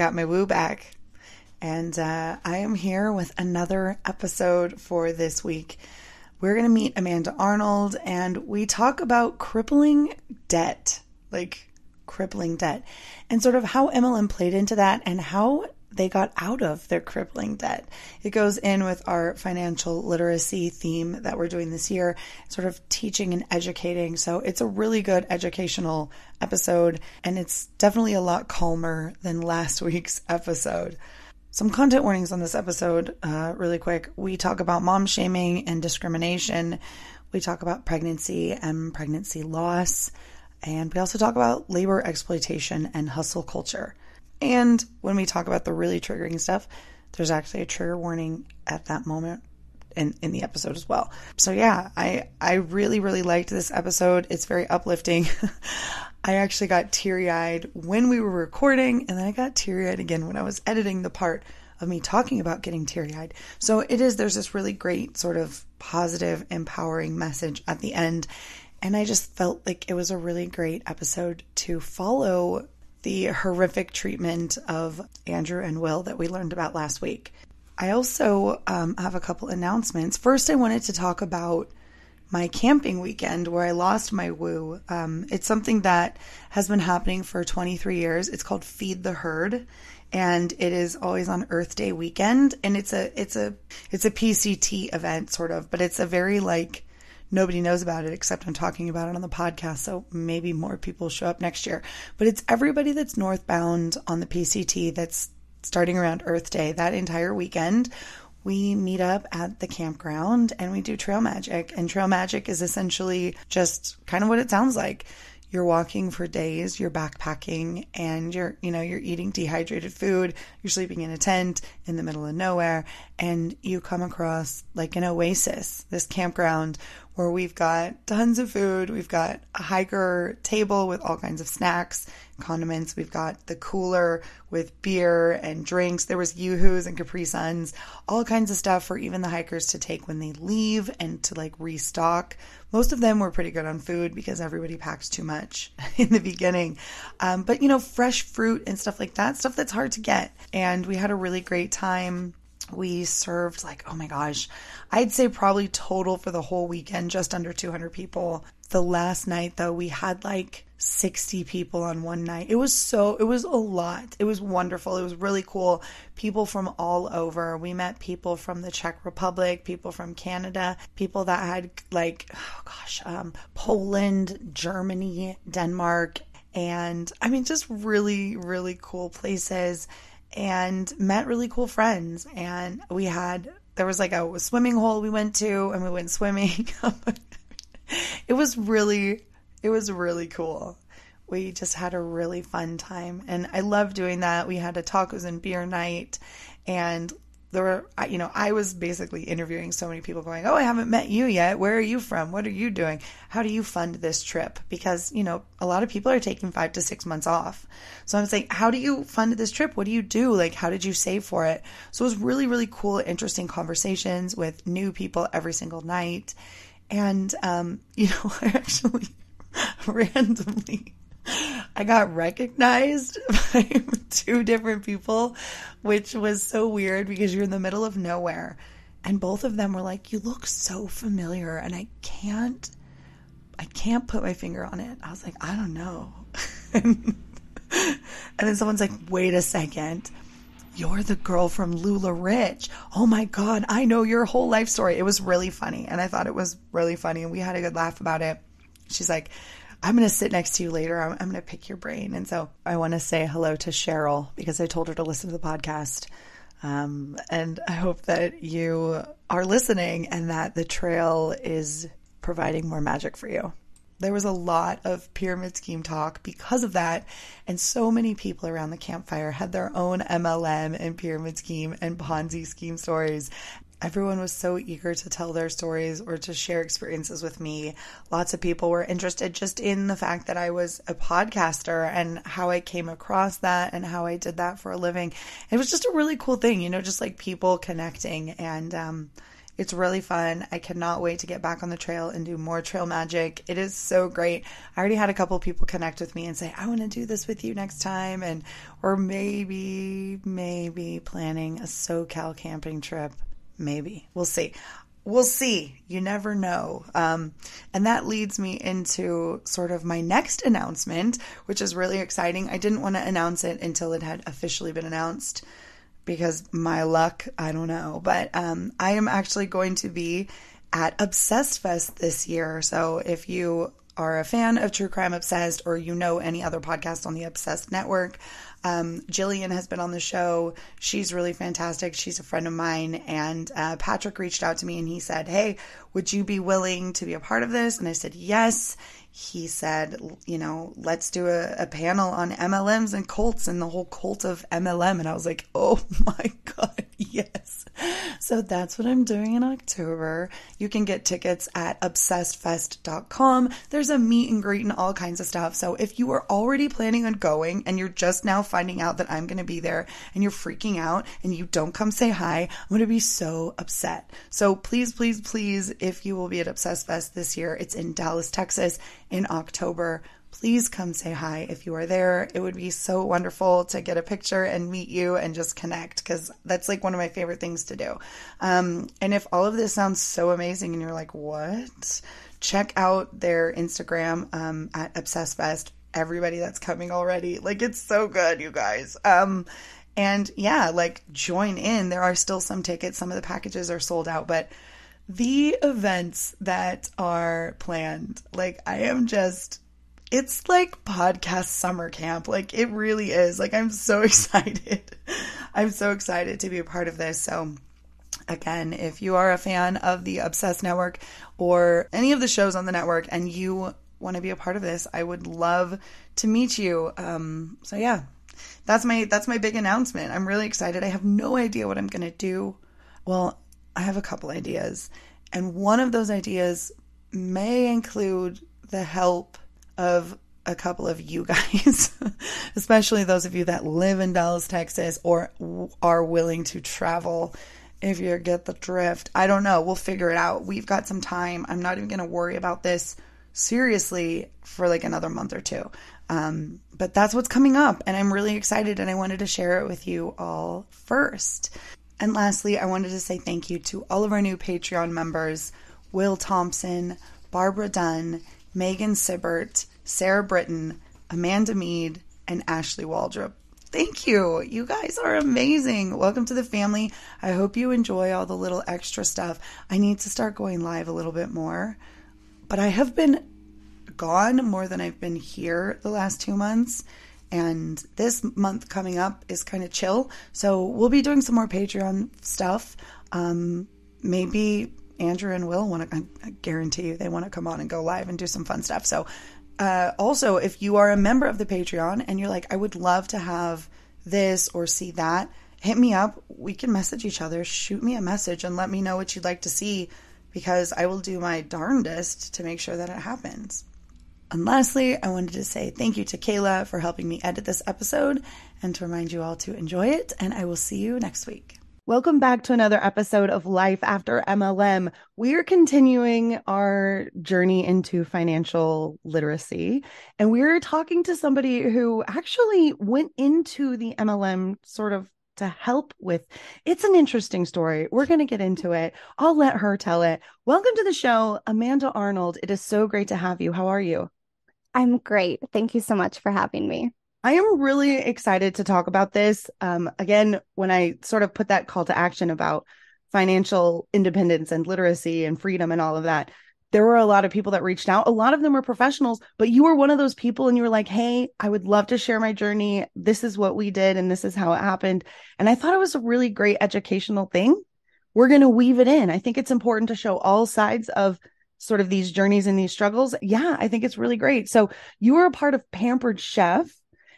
got my woo back. And uh, I am here with another episode for this week. We're going to meet Amanda Arnold and we talk about crippling debt, like crippling debt, and sort of how MLM played into that and how they got out of their crippling debt. It goes in with our financial literacy theme that we're doing this year, sort of teaching and educating. So it's a really good educational episode, and it's definitely a lot calmer than last week's episode. Some content warnings on this episode, uh, really quick. We talk about mom shaming and discrimination. We talk about pregnancy and pregnancy loss. And we also talk about labor exploitation and hustle culture. And when we talk about the really triggering stuff, there's actually a trigger warning at that moment in, in the episode as well. So yeah, I, I really, really liked this episode. It's very uplifting. I actually got teary eyed when we were recording, and then I got teary eyed again when I was editing the part of me talking about getting teary eyed. So it is, there's this really great sort of positive, empowering message at the end. And I just felt like it was a really great episode to follow the horrific treatment of Andrew and Will that we learned about last week. I also um, have a couple announcements. First, I wanted to talk about my camping weekend where I lost my woo. Um, it's something that has been happening for 23 years. It's called Feed the Herd, and it is always on Earth Day weekend. And it's a it's a it's a PCT event sort of, but it's a very like nobody knows about it except I'm talking about it on the podcast. So maybe more people show up next year. But it's everybody that's northbound on the PCT that's starting around Earth Day that entire weekend. We meet up at the campground and we do trail magic. And trail magic is essentially just kind of what it sounds like you're walking for days, you're backpacking and you're, you know, you're eating dehydrated food, you're sleeping in a tent in the middle of nowhere and you come across like an oasis, this campground where we've got tons of food. We've got a hiker table with all kinds of snacks, condiments. We've got the cooler with beer and drinks. There was Yoo-Hoos and Capri Suns, all kinds of stuff for even the hikers to take when they leave and to like restock. Most of them were pretty good on food because everybody packs too much in the beginning. Um, but you know, fresh fruit and stuff like that, stuff that's hard to get. And we had a really great time we served like, oh my gosh, I'd say probably total for the whole weekend, just under 200 people. The last night though, we had like 60 people on one night. It was so, it was a lot. It was wonderful. It was really cool. People from all over. We met people from the Czech Republic, people from Canada, people that had like, oh gosh, um, Poland, Germany, Denmark, and I mean, just really, really cool places and met really cool friends. And we had, there was like a swimming hole we went to and we went swimming. it was really, it was really cool. We just had a really fun time. And I love doing that. We had a tacos and beer night and there were, you know, I was basically interviewing so many people going, Oh, I haven't met you yet. Where are you from? What are you doing? How do you fund this trip? Because, you know, a lot of people are taking five to six months off. So I'm saying, How do you fund this trip? What do you do? Like, how did you save for it? So it was really, really cool, interesting conversations with new people every single night. And, um, you know, I actually randomly I got recognized by two different people, which was so weird because you're in the middle of nowhere. And both of them were like, You look so familiar. And I can't, I can't put my finger on it. I was like, I don't know. and then someone's like, Wait a second. You're the girl from LuLaRich. Oh my God, I know your whole life story. It was really funny. And I thought it was really funny. And we had a good laugh about it. She's like, I'm going to sit next to you later. I'm, I'm going to pick your brain. And so I want to say hello to Cheryl because I told her to listen to the podcast. Um, and I hope that you are listening and that the trail is providing more magic for you. there was a lot of pyramid scheme talk because of that. And so many people around the campfire had their own MLM and pyramid scheme and Ponzi scheme stories. Everyone was so eager to tell their stories or to share experiences with me. Lots of people were interested just in the fact that I was a podcaster and how I came across that and how I did that for a living. It was just a really cool thing, you know, just like people connecting. And um, it's really fun. I cannot wait to get back on the trail and do more trail magic. It is so great. I already had a couple of people connect with me and say, I want to do this with you next time. And, or maybe, maybe planning a SoCal camping trip Maybe. We'll see. We'll see. You never know. Um, and that leads me into sort of my next announcement, which is really exciting. I didn't want to announce it until it had officially been announced because my luck, I don't know. But um, I am actually going to be at Obsessed Fest this year. So if you are a fan of True Crime Obsessed or you know any other podcast on the Obsessed Network, um, Jillian has been on the show. She's really fantastic. She's a friend of mine. And uh, Patrick reached out to me and he said, Hey, would you be willing to be a part of this? And I said, Yes. He said, You know, let's do a, a panel on MLMs and cults and the whole cult of MLM. And I was like, Oh my God, yes. So that's what I'm doing in October. You can get tickets at obsessedfest.com. There's a meet and greet and all kinds of stuff. So if you are already planning on going and you're just now finding out that I'm going to be there and you're freaking out and you don't come say hi, I'm going to be so upset. So please, please, please, if you will be at Obsessed Fest this year, it's in Dallas, Texas in October. Please come say hi if you are there. It would be so wonderful to get a picture and meet you and just connect because that's like one of my favorite things to do. Um, and if all of this sounds so amazing and you're like, what? Check out their Instagram um, at Obsessed everybody that's coming already. Like it's so good, you guys. Um and yeah, like join in. There are still some tickets. Some of the packages are sold out, but the events that are planned, like I am just it's like podcast summer camp. Like it really is. Like I'm so excited. I'm so excited to be a part of this. So again, if you are a fan of the Obsessed Network or any of the shows on the network and you want to be a part of this, I would love to meet you. Um, so yeah, that's my that's my big announcement. I'm really excited. I have no idea what I'm gonna do. Well, I have a couple ideas, and one of those ideas may include the help of a couple of you guys, especially those of you that live in Dallas, Texas, or are willing to travel. If you get the drift, I don't know. We'll figure it out. We've got some time. I'm not even going to worry about this seriously for like another month or two. Um, but that's what's coming up, and I'm really excited, and I wanted to share it with you all first. And lastly, I wanted to say thank you to all of our new Patreon members Will Thompson, Barbara Dunn, Megan Sibbert, Sarah Britton, Amanda Mead, and Ashley Waldrop. Thank you. You guys are amazing. Welcome to the family. I hope you enjoy all the little extra stuff. I need to start going live a little bit more but I have been gone more than I've been here the last two months. And this month coming up is kind of chill. So we'll be doing some more Patreon stuff. Um, maybe Andrew and Will want to, I guarantee you, they want to come on and go live and do some fun stuff. So, uh, also, if you are a member of the Patreon and you're like, I would love to have this or see that, hit me up. We can message each other. Shoot me a message and let me know what you'd like to see because I will do my darndest to make sure that it happens. And lastly, I wanted to say thank you to Kayla for helping me edit this episode and to remind you all to enjoy it. And I will see you next week. Welcome back to another episode of Life After MLM. We're continuing our journey into financial literacy, and we're talking to somebody who actually went into the MLM sort of to help with. It's an interesting story. We're going to get into it. I'll let her tell it. Welcome to the show, Amanda Arnold. It is so great to have you. How are you? I'm great. Thank you so much for having me. I am really excited to talk about this. Um, again, when I sort of put that call to action about financial independence and literacy and freedom and all of that, there were a lot of people that reached out. A lot of them were professionals, but you were one of those people and you were like, Hey, I would love to share my journey. This is what we did and this is how it happened. And I thought it was a really great educational thing. We're going to weave it in. I think it's important to show all sides of sort of these journeys and these struggles, yeah, I think it's really great. So you were a part of Pampered Chef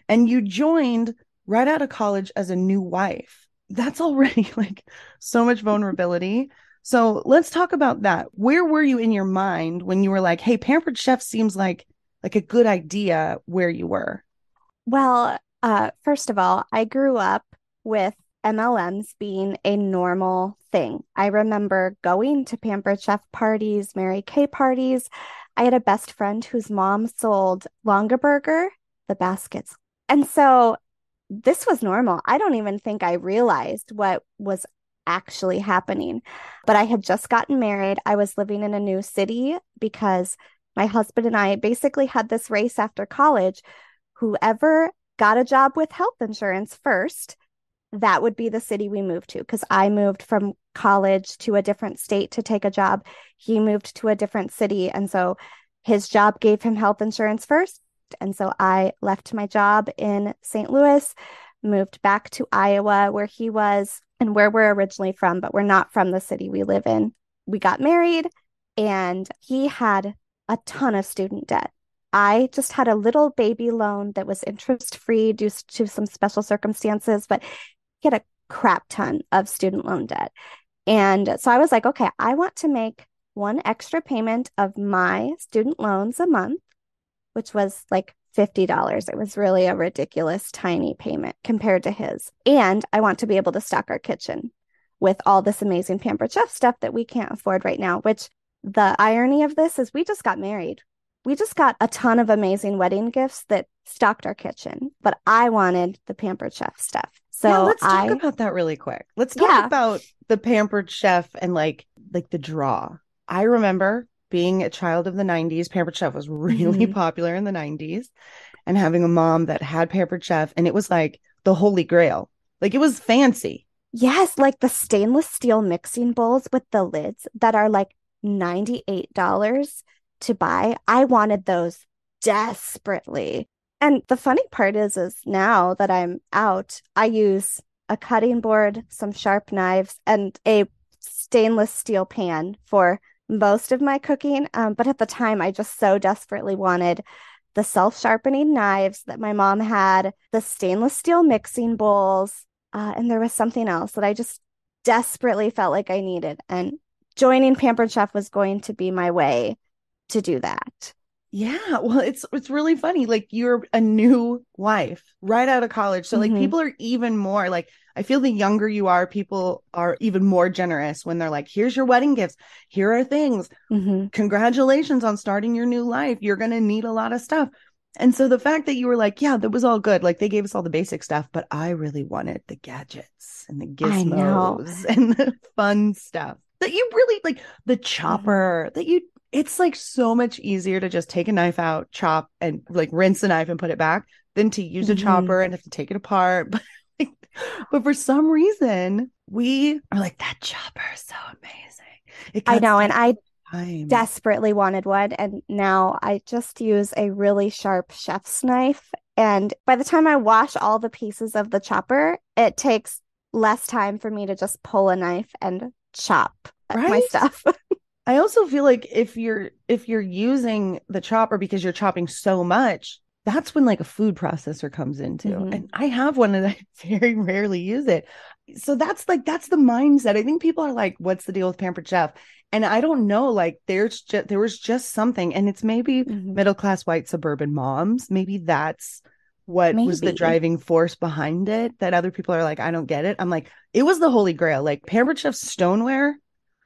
and you joined right out of college as a new wife. That's already like so much vulnerability. So let's talk about that. Where were you in your mind when you were like, "Hey, Pampered Chef seems like like a good idea where you were?" Well, uh, first of all, I grew up with MLMs being a normal thing. I remember going to Pampered Chef parties, Mary Kay parties. I had a best friend whose mom sold Longaberger, the baskets. And so this was normal. I don't even think I realized what was actually happening. But I had just gotten married. I was living in a new city because my husband and I basically had this race after college. Whoever got a job with health insurance first, that would be the city we moved to because I moved from college to a different state to take a job. He moved to a different city. And so his job gave him health insurance first. And so I left my job in St. Louis, moved back to Iowa, where he was and where we're originally from, but we're not from the city we live in. We got married and he had a ton of student debt. I just had a little baby loan that was interest free due to some special circumstances, but he had a crap ton of student loan debt. And so I was like, okay, I want to make one extra payment of my student loans a month, which was like $50. It was really a ridiculous tiny payment compared to his. And I want to be able to stock our kitchen with all this amazing Pampered Chef stuff that we can't afford right now, which the irony of this is we just got married we just got a ton of amazing wedding gifts that stocked our kitchen, but I wanted the pampered chef stuff. So yeah, let's I, talk about that really quick. Let's talk yeah. about the pampered chef and like like the draw. I remember being a child of the 90s, pampered chef was really mm-hmm. popular in the 90s and having a mom that had pampered chef and it was like the holy grail. Like it was fancy. Yes, like the stainless steel mixing bowls with the lids that are like $98 to buy. I wanted those desperately. And the funny part is is now that I'm out, I use a cutting board, some sharp knives, and a stainless steel pan for most of my cooking. Um, but at the time, I just so desperately wanted the self sharpening knives that my mom had, the stainless steel mixing bowls, uh, and there was something else that I just desperately felt like I needed. And joining Pampered Chef was going to be my way to do that. Yeah, well, it's it's really funny. Like you're a new wife right out of college, so mm-hmm. like people are even more like. I feel the younger you are, people are even more generous when they're like, "Here's your wedding gifts. Here are things. Mm-hmm. Congratulations on starting your new life. You're gonna need a lot of stuff." And so the fact that you were like, "Yeah, that was all good. Like they gave us all the basic stuff, but I really wanted the gadgets and the gizmos and the fun stuff." That you really like the chopper that you it's like so much easier to just take a knife out, chop, and like rinse the knife and put it back than to use a mm-hmm. chopper and have to take it apart. But, but for some reason, we are like, that chopper is so amazing. I know. And I time. desperately wanted one. And now I just use a really sharp chef's knife. And by the time I wash all the pieces of the chopper, it takes less time for me to just pull a knife and chop right? my stuff. I also feel like if you're if you're using the chopper because you're chopping so much, that's when like a food processor comes into. Mm-hmm. And I have one and I very rarely use it. So that's like that's the mindset. I think people are like, what's the deal with Pampered Chef? And I don't know, like there's just there was just something, and it's maybe mm-hmm. middle class white suburban moms. Maybe that's what maybe. was the driving force behind it that other people are like, I don't get it. I'm like, it was the holy grail. Like Pampered Chef stoneware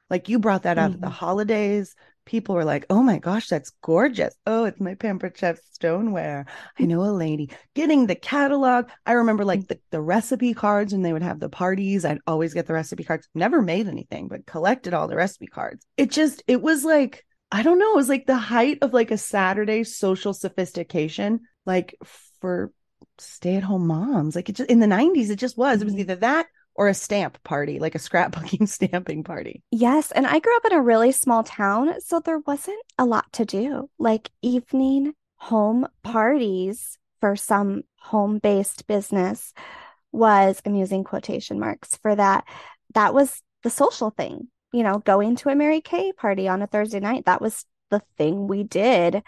like you brought that out mm-hmm. at the holidays. People were like, oh my gosh, that's gorgeous. Oh, it's my Pampered Chef stoneware. I know a lady getting the catalog. I remember like the, the recipe cards when they would have the parties. I'd always get the recipe cards. Never made anything, but collected all the recipe cards. It just, it was like, I don't know, it was like the height of like a Saturday social sophistication, like for stay at home moms. Like it just in the 90s, it just was. It was mm-hmm. either that or a stamp party, like a scrapbooking stamping party. Yes. And I grew up in a really small town, so there wasn't a lot to do. Like evening home parties for some home based business was, I'm using quotation marks for that. That was the social thing. you know, going to a Mary Kay party on a Thursday night. That was the thing we did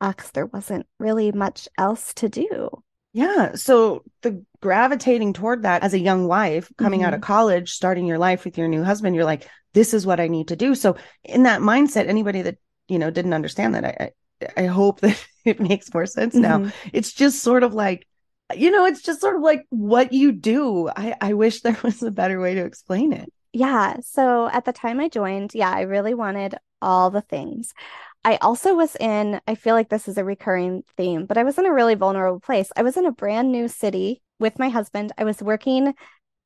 because uh, there wasn't really much else to do. Yeah. So the gravitating toward that as a young wife coming mm-hmm. out of mm-hmm. college, starting your life with your new husband, you're like, this is what I need to do. So in that mindset, anybody that, you know, didn't understand that, I, I, I hope that it makes more sense now. Mm-hmm. It's just sort of like, you know, it's just sort of like what you do. I, I wish there was a better way to explain it. Yeah. So at the time I joined, yeah, I really wanted all the things. I also was in, I feel like this is a recurring theme, but I was in a really vulnerable place. I was in a brand new city with my husband. I was working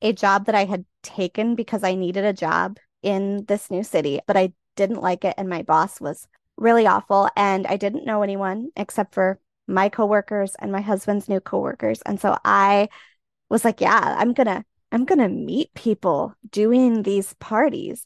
a job that I had taken because I needed a job in this new city, but I didn't like it. And my boss was really awful. And I didn't know anyone except for my coworkers and my husband's new coworkers. And so I was like, yeah, I'm going to, I'm going to meet people doing these parties.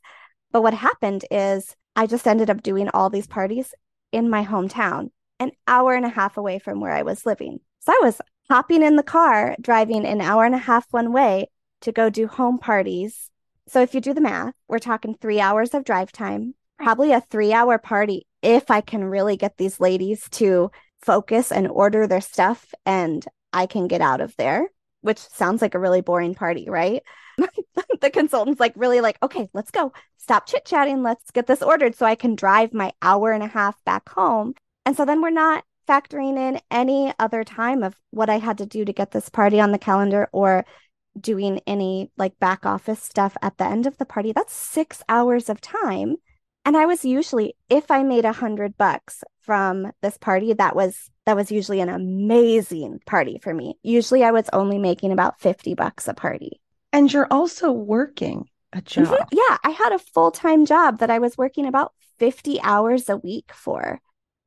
But what happened is I just ended up doing all these parties in my hometown, an hour and a half away from where I was living. So I was hopping in the car, driving an hour and a half one way to go do home parties. So if you do the math, we're talking three hours of drive time, probably a three hour party if I can really get these ladies to focus and order their stuff and I can get out of there, which sounds like a really boring party, right? the consultant's like really like, okay, let's go. Stop chit chatting. Let's get this ordered so I can drive my hour and a half back home. And so then we're not factoring in any other time of what I had to do to get this party on the calendar or doing any like back office stuff at the end of the party. That's six hours of time. And I was usually, if I made a hundred bucks from this party, that was that was usually an amazing party for me. Usually I was only making about 50 bucks a party. And you're also working a mm-hmm. job. Mm-hmm. Yeah, I had a full time job that I was working about 50 hours a week for.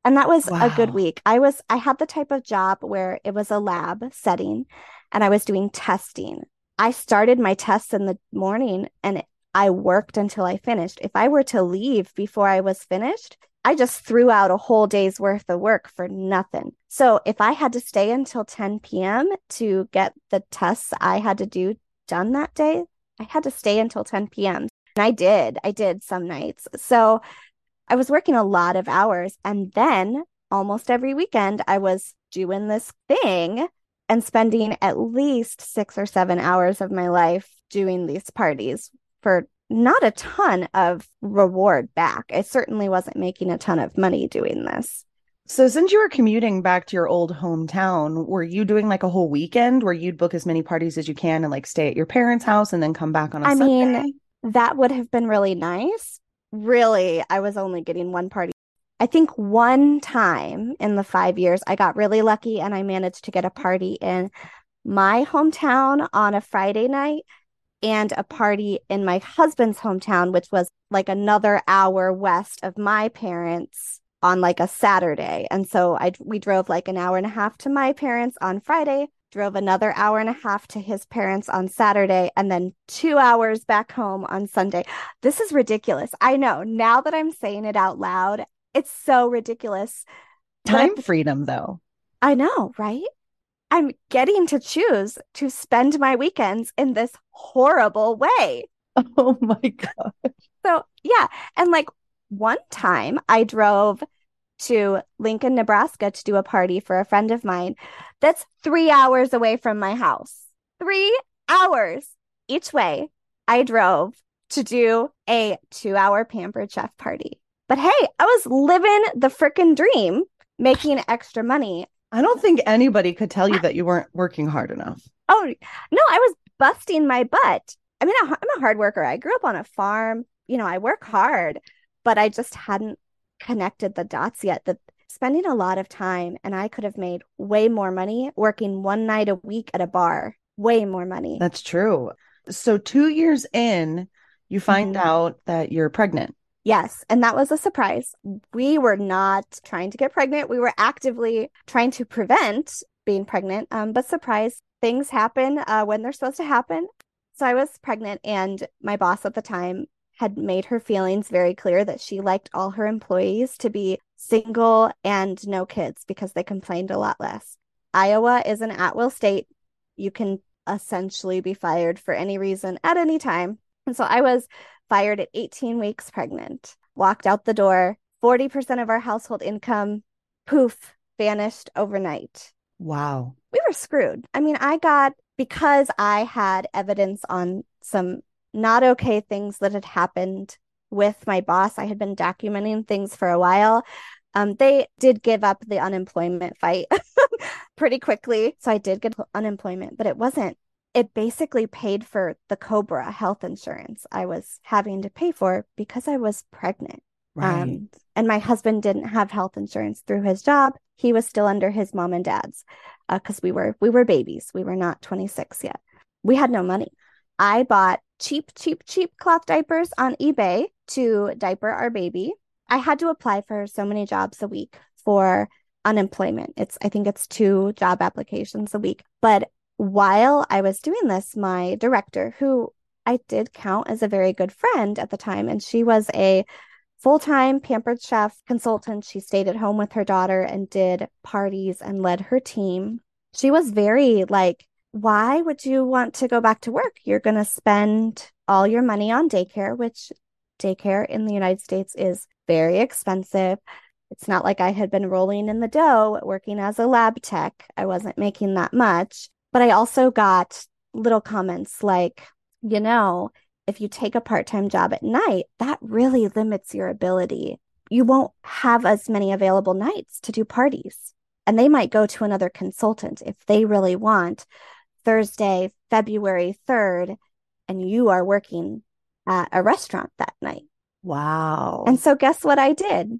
And that was wow. a good week. I was, I had the type of job where it was a lab setting and I was doing testing. I started my tests in the morning and I worked until I finished. If I were to leave before I was finished, I just threw out a whole day's worth of work for nothing. So if I had to stay until 10 p.m. to get the tests I had to do done that day, I had to stay until 10 p.m. And I did. I did some nights. So I was working a lot of hours. And then almost every weekend, I was doing this thing and spending at least six or seven hours of my life doing these parties for not a ton of reward back. I certainly wasn't making a ton of money doing this. So since you were commuting back to your old hometown, were you doing like a whole weekend where you'd book as many parties as you can and like stay at your parents' house and then come back on a I Sunday? mean, that would have been really nice. Really, I was only getting one party. I think one time in the 5 years I got really lucky and I managed to get a party in my hometown on a Friday night and a party in my husband's hometown which was like another hour west of my parents on like a Saturday. And so I we drove like an hour and a half to my parents on Friday, drove another hour and a half to his parents on Saturday, and then 2 hours back home on Sunday. This is ridiculous. I know. Now that I'm saying it out loud, it's so ridiculous. Time freedom though. I know, right? I'm getting to choose to spend my weekends in this horrible way. Oh my god. So, yeah, and like one time I drove to Lincoln, Nebraska to do a party for a friend of mine that's three hours away from my house. Three hours each way I drove to do a two hour pampered chef party. But hey, I was living the freaking dream, making extra money. I don't think anybody could tell you that you weren't working hard enough. Oh, no, I was busting my butt. I mean, I'm a hard worker. I grew up on a farm. You know, I work hard but I just hadn't connected the dots yet that spending a lot of time and I could have made way more money working one night a week at a bar, way more money. That's true. So 2 years in, you find mm-hmm. out that you're pregnant. Yes, and that was a surprise. We were not trying to get pregnant. We were actively trying to prevent being pregnant. Um, but surprise, things happen uh, when they're supposed to happen. So I was pregnant, and my boss at the time had made her feelings very clear that she liked all her employees to be single and no kids because they complained a lot less. Iowa is an at will state. You can essentially be fired for any reason at any time. And so I was fired at 18 weeks pregnant, walked out the door. 40% of our household income, poof, vanished overnight. Wow. We were screwed. I mean, I got, because I had evidence on some not okay things that had happened with my boss, I had been documenting things for a while. Um, they did give up the unemployment fight pretty quickly. So I did get unemployment, but it wasn't, it basically paid for the Cobra health insurance I was having to pay for because I was pregnant. Right. Um, and my husband didn't have health insurance through his job. He was still under his mom and dad's because uh, we were we were babies. We were not 26 yet. We had no money. I bought cheap, cheap, cheap cloth diapers on eBay to diaper our baby. I had to apply for so many jobs a week for unemployment. It's I think it's two job applications a week. But while I was doing this, my director, who I did count as a very good friend at the time, and she was a full time pampered chef consultant. She stayed at home with her daughter and did parties and led her team. She was very like, why would you want to go back to work? You're going to spend all your money on daycare, which daycare in the United States is very expensive. It's not like I had been rolling in the dough working as a lab tech. I wasn't making that much. But I also got little comments like, you know, if you take a part time job at night, that really limits your ability. You won't have as many available nights to do parties. And they might go to another consultant if they really want Thursday, February 3rd, and you are working at a restaurant that night. Wow. And so, guess what I did?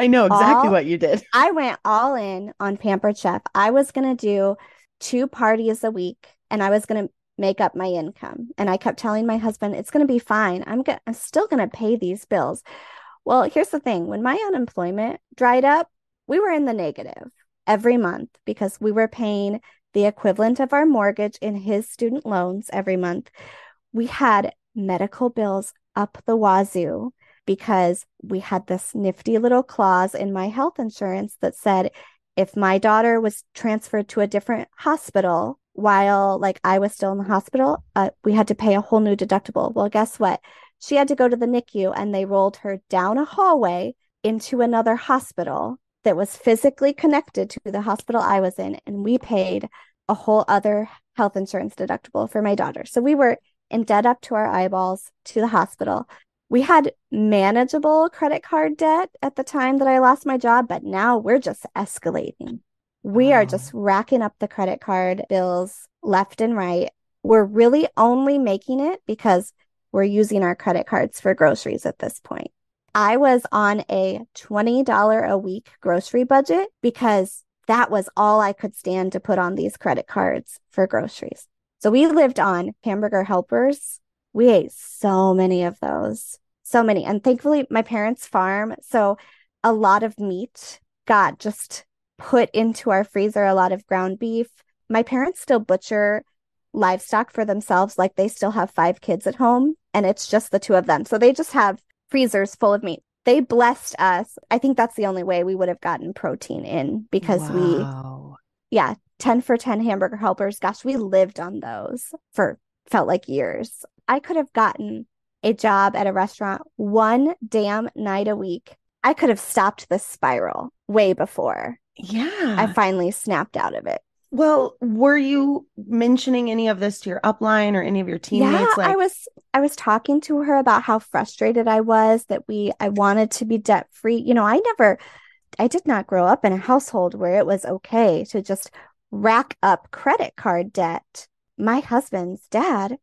I know exactly All- what you did. I went all in on Pampered Chef. I was going to do two parties a week and I was going to make up my income. And I kept telling my husband, it's going to be fine. I'm going I'm still going to pay these bills. Well, here's the thing. When my unemployment dried up, we were in the negative every month because we were paying the equivalent of our mortgage in his student loans every month. We had medical bills up the wazoo because we had this nifty little clause in my health insurance that said if my daughter was transferred to a different hospital while like I was still in the hospital, uh, we had to pay a whole new deductible. Well, guess what? She had to go to the NICU and they rolled her down a hallway into another hospital that was physically connected to the hospital I was in. And we paid a whole other health insurance deductible for my daughter. So we were in debt up to our eyeballs to the hospital. We had manageable credit card debt at the time that I lost my job, but now we're just escalating. We are just racking up the credit card bills left and right. We're really only making it because we're using our credit cards for groceries at this point. I was on a $20 a week grocery budget because that was all I could stand to put on these credit cards for groceries. So we lived on hamburger helpers. We ate so many of those, so many. And thankfully, my parents farm. So a lot of meat got just put into our freezer, a lot of ground beef. My parents still butcher livestock for themselves, like they still have five kids at home, and it's just the two of them. So they just have freezers full of meat. They blessed us. I think that's the only way we would have gotten protein in because we yeah, 10 for 10 hamburger helpers. Gosh, we lived on those for felt like years. I could have gotten a job at a restaurant one damn night a week. I could have stopped the spiral way before Yeah. I finally snapped out of it. well, were you mentioning any of this to your upline or any of your teammates? yeah, I was I was talking to her about how frustrated I was that we I wanted to be debt free. You know, I never I did not grow up in a household where it was okay to just rack up credit card debt. My husband's dad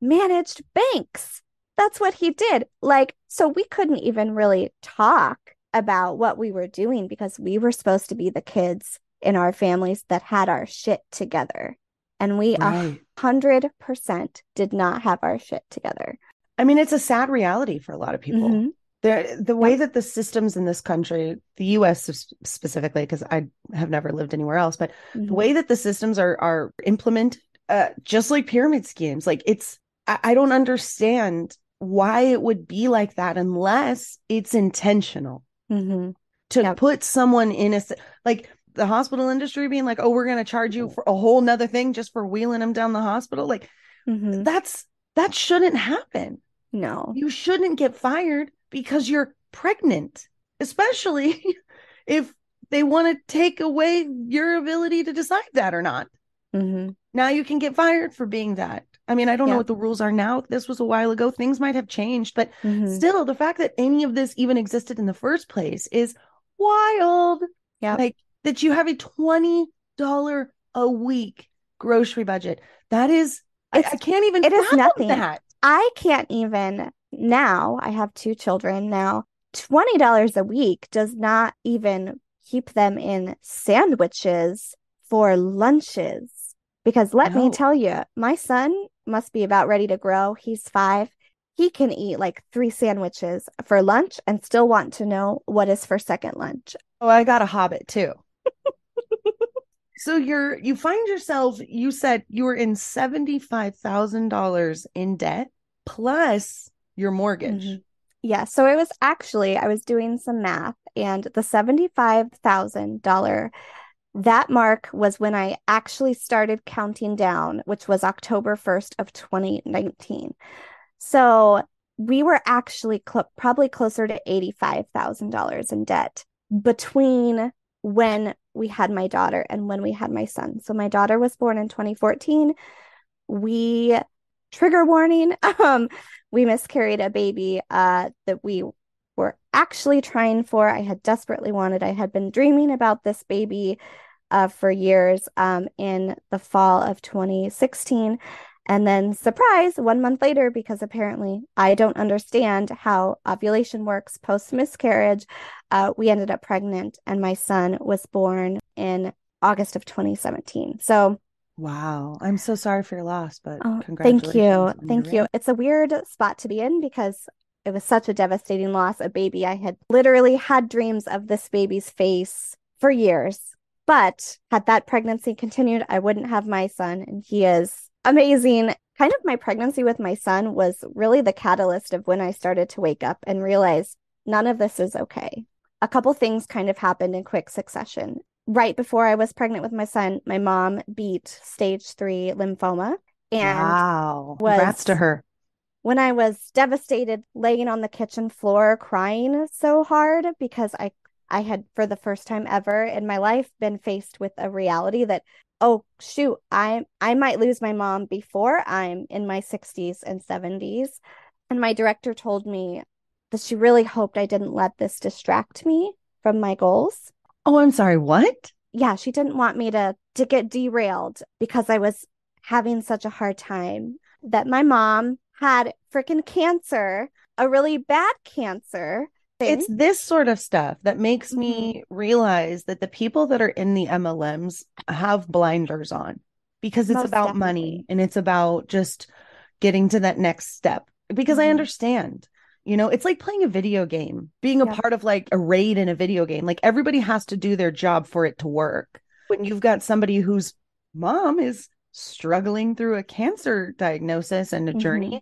managed banks. That's what he did. Like, so we couldn't even really talk about what we were doing because we were supposed to be the kids in our families that had our shit together. And we a hundred percent did not have our shit together. I mean, it's a sad reality for a lot of people. Mhm. The the way that the systems in this country, the U.S. specifically, because I have never lived anywhere else, but Mhm. the way that the systems are are implemented, uh, just like pyramid schemes, like it's I, I don't understand why it would be like that unless it's intentional Mhm. to Yep. put someone in a like the hospital industry being like, oh, we're gonna charge you for a whole nother thing just for wheeling them down the hospital, like Mhm. that's that shouldn't happen. No. You shouldn't get fired because you're pregnant, especially if they want to take away your ability to decide that or not. Mhm. Now you can get fired for being that. I mean, I don't know what the rules are now. This was a while ago. Things might have changed, but Mhm. still, the fact that any of this even existed in the first place is wild. Yeah. Like that you have a $20 a week grocery budget. That is, I, I can't even it is nothing. that. I can't even now, I have two children now. $20 a week does not even keep them in sandwiches for lunches. Because let me tell you, my son must be about ready to grow. He's five. He can eat like three sandwiches for lunch and still want to know what is for second lunch. Oh, I got a hobbit too. so you're you find yourself, you said you were in $75,000 in debt plus your mortgage. Mhm. Yeah, so it was actually, I was doing some math, and the $75,000, that mark was when I actually started counting down, which was October 1st of 2019. So we were actually cl probably closer to $85,000 in debt between when we had my daughter and when we had my son. So my daughter was born in 2014. We, trigger warning, um, we miscarried a baby uh, that we were actually trying for. I had desperately wanted. I had been dreaming about this baby uh, for years um, in the fall of 2016. And then, surprise, one month later, because apparently I don't understand how ovulation works post miscarriage, uh, we ended up pregnant, and my son was born in August of 2017. So, wow, I'm so sorry for your loss, but oh, thank you. Thank you. It's a weird spot to be in because it was such a devastating loss. A baby I had literally had dreams of this baby's face for years. But had that pregnancy continued, I wouldn't have my son. And he is amazing. Kind of my pregnancy with my son was really the catalyst of when I started to wake up and realize none of this is okay. A couple things kind of happened in quick succession. Right before I was pregnant with my son, my mom beat stage three lymphoma. And wow. Was, Congrats to her. When I was devastated, laying on the kitchen floor, crying so hard because I I had, for the first time ever in my life, been faced with a reality that oh shoot i i might lose my mom before i'm in my 60s and 70s and my director told me that she really hoped i didn't let this distract me from my goals. Oh i'm sorry what? Yeah she didn't want me to to get derailed because i was having such a hard time that my mom had freaking cancer a really bad cancer it's this sort of stuff that makes mm-hmm. me realize that the people that are in the MLMs have blinders on because it's Most about definitely. money and it's about just getting to that next step. Because mm-hmm. I understand, you know, it's like playing a video game, being a part of like a raid in a video game. Like everybody has to do their job for it to work. When you've got somebody whose mom is struggling through a cancer diagnosis and a mm-hmm. journey,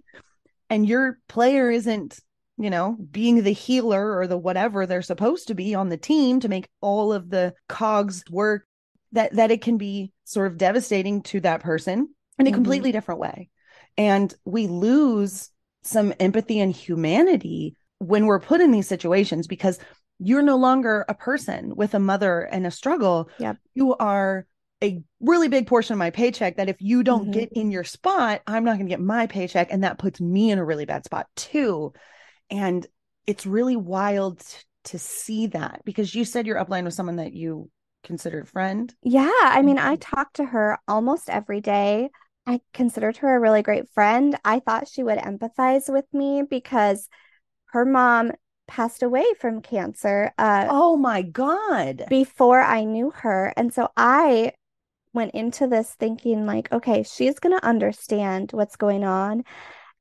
and your player isn't you know, being the healer or the whatever they're supposed to be on the team to make all of the cogs work, that that it can be sort of devastating to that person in a mm-hmm. completely different way. And we lose some empathy and humanity when we're put in these situations because you're no longer a person with a mother and a struggle. Yep. You are a really big portion of my paycheck that if you don't mm-hmm. get in your spot, I'm not going to get my paycheck. And that puts me in a really bad spot too. And it's really wild to see that because you said your upline was someone that you considered a friend. Yeah. I mean, I mm-hmm. talked to her almost every day. I considered her a really great friend. I thought she would empathize with me because her mom passed away from cancer. Uh, oh my God. Before I knew her. And so I went into this thinking, like, okay, she's going to understand what's going on.